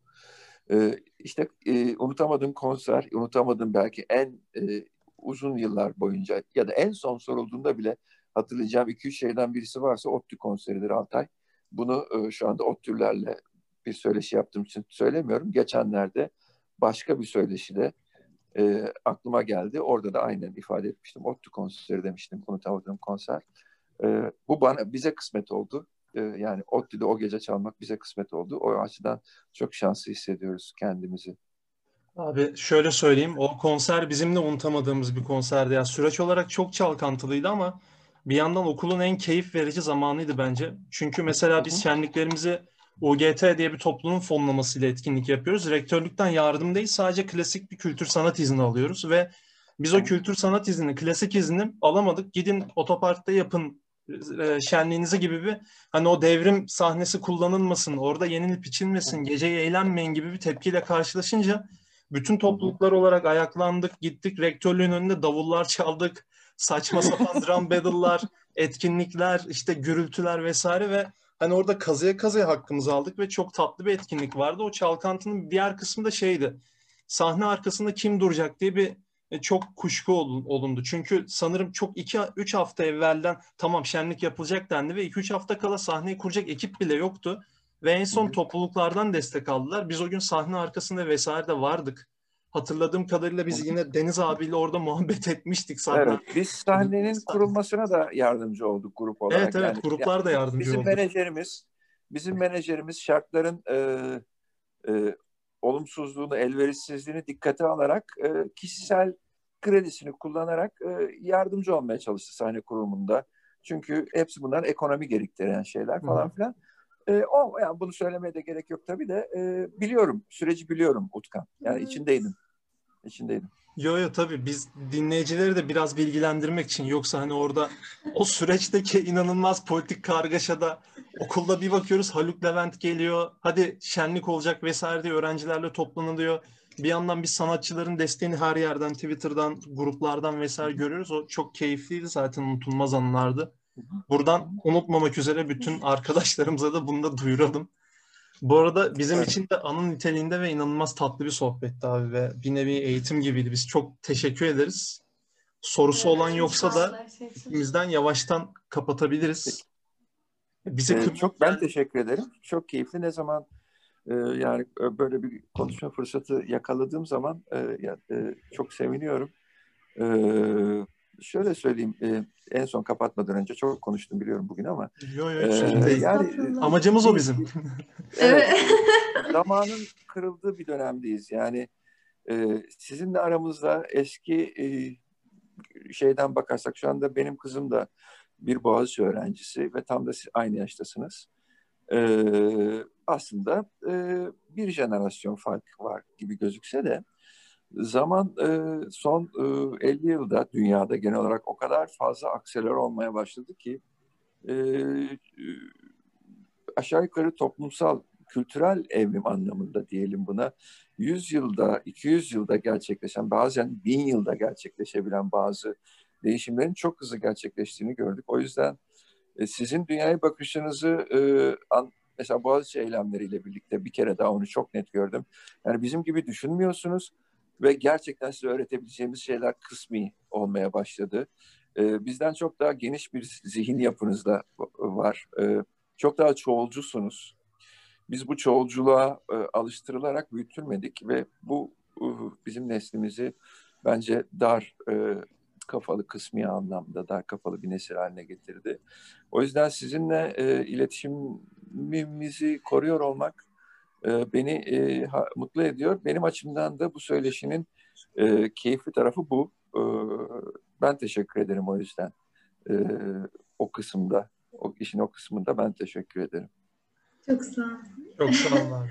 Speaker 2: E, işte e, unutamadığım konser, unutamadığım belki en e, uzun yıllar boyunca ya da en son sorulduğunda bile hatırlayacağım iki üç şeyden birisi varsa ODTÜ konseridir Altay. Bunu e, şu anda ODTÜ'lerle bir söyleşi yaptığım için söylemiyorum. Geçenlerde başka bir söyleşide e, aklıma geldi. Orada da aynen ifade etmiştim. ODTÜ konseri demiştim. Unutamadığım konser. E, bu bana bize kısmet oldu. E, yani ODTÜ'de o gece çalmak bize kısmet oldu. O açıdan çok şanslı hissediyoruz kendimizi.
Speaker 1: Abi şöyle söyleyeyim. O konser bizim de unutamadığımız bir konserdi. Ya süreç olarak çok çalkantılıydı ama bir yandan okulun en keyif verici zamanıydı bence. Çünkü mesela biz şenliklerimizi UGT diye bir toplumun fonlamasıyla etkinlik yapıyoruz. Rektörlükten yardım değil sadece klasik bir kültür sanat izni alıyoruz ve biz o kültür sanat iznini, klasik izni alamadık. Gidin otoparkta yapın şenliğinizi gibi bir hani o devrim sahnesi kullanılmasın, orada yenilip içilmesin, geceyi eğlenmeyin gibi bir tepkiyle karşılaşınca bütün topluluklar olarak ayaklandık, gittik rektörlüğün önünde davullar çaldık, saçma sapan drum battle'lar, etkinlikler, işte gürültüler vesaire ve hani orada kazıya kazıya hakkımızı aldık ve çok tatlı bir etkinlik vardı. O çalkantının diğer kısmı da şeydi. Sahne arkasında kim duracak diye bir e, çok kuşku olundu. Çünkü sanırım çok 2-3 hafta evvelden tamam şenlik yapılacak dendi ve 2-3 hafta kala sahneyi kuracak ekip bile yoktu. Ve en son topluluklardan destek aldılar. Biz o gün sahne arkasında vesaire de vardık. Hatırladığım kadarıyla biz yine Deniz abiyle orada muhabbet etmiştik zaten.
Speaker 2: Evet, biz sahnenin kurulmasına da yardımcı olduk grup olarak.
Speaker 1: Evet evet yani, gruplar da yardımcı
Speaker 2: bizim
Speaker 1: oldu.
Speaker 2: menajerimiz bizim menajerimiz şartların e, e, olumsuzluğunu, elverişsizliğini dikkate alarak e, kişisel kredisini kullanarak e, yardımcı olmaya çalıştı sahne kurulumunda. Çünkü hepsi bunlar ekonomi gerektiren şeyler falan Hı. filan. E, o yani bunu söylemeye de gerek yok tabii de e, biliyorum süreci biliyorum Utkan. Yani evet. içindeydim. İçindeydim.
Speaker 1: Yo yo tabii biz dinleyicileri de biraz bilgilendirmek için yoksa hani orada o süreçteki inanılmaz politik kargaşada okulda bir bakıyoruz Haluk Levent geliyor hadi şenlik olacak vesaire diye öğrencilerle toplanılıyor. Bir yandan biz sanatçıların desteğini her yerden Twitter'dan gruplardan vesaire görüyoruz. O çok keyifliydi zaten unutulmaz anlardı. Buradan unutmamak üzere bütün arkadaşlarımıza da bunu da duyuralım. Bu arada bizim için de anın niteliğinde ve inanılmaz tatlı bir sohbetti abi ve bir nevi eğitim gibiydi. Biz çok teşekkür ederiz. Sorusu olan yoksa da ikimizden yavaştan kapatabiliriz.
Speaker 2: Bizi ee, çok ben teşekkür ederim. Çok keyifli. Ne zaman e, yani böyle bir konuşma fırsatı yakaladığım zaman e, e, çok seviniyorum. E, şöyle söyleyeyim, e, en son kapatmadan önce çok konuştum biliyorum bugün ama
Speaker 1: Yo yo
Speaker 2: e, yani
Speaker 3: Estağfurullah.
Speaker 1: Amacımız o bizim.
Speaker 3: Evet.
Speaker 2: zamanın kırıldığı bir dönemdeyiz. Yani e, sizinle aramızda eski e, şeyden bakarsak şu anda benim kızım da bir Boğaziçi öğrencisi ve tam da siz aynı yaştasınız. E, aslında e, bir jenerasyon fark var gibi gözükse de zaman e, son e, 50 yılda dünyada genel olarak o kadar fazla akseler olmaya başladı ki e, e, aşağı yukarı toplumsal kültürel evrim anlamında diyelim buna 100 yılda, 200 yılda gerçekleşen, bazen 1000 yılda gerçekleşebilen bazı değişimlerin çok hızlı gerçekleştiğini gördük. O yüzden e, sizin dünyaya bakışınızı e, an, mesela Boğaziçi eylemleriyle birlikte bir kere daha onu çok net gördüm. Yani bizim gibi düşünmüyorsunuz ve gerçekten size öğretebileceğimiz şeyler kısmi olmaya başladı. E, bizden çok daha geniş bir zihin yapınızda var. E, çok daha çoğulcusunuz biz bu çoğulculuğa e, alıştırılarak büyütülmedik ve bu e, bizim neslimizi bence dar e, kafalı kısmi anlamda dar kafalı bir nesil haline getirdi. O yüzden sizinle e, iletişimimizi koruyor olmak e, beni e, ha, mutlu ediyor. Benim açımdan da bu söyleşinin e, keyifli tarafı bu. E, ben teşekkür ederim o yüzden. E, o kısımda, o işin o kısmında ben teşekkür ederim.
Speaker 3: Çok sağ ol.
Speaker 1: Çok sağ olun abi.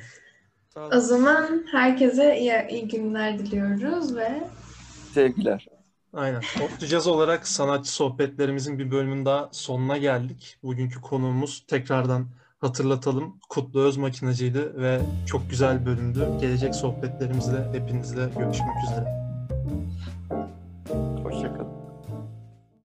Speaker 4: Sağ olun.
Speaker 3: O zaman herkese iyi, iyi günler diliyoruz ve
Speaker 2: Sevgiler.
Speaker 1: Aynen. Otlu Caz olarak sanatçı sohbetlerimizin bir bölümünün daha sonuna geldik. Bugünkü konuğumuz tekrardan hatırlatalım. Kutlu Öz Makinacı'ydı ve çok güzel bölümdü. Gelecek sohbetlerimizde hepinizle görüşmek üzere.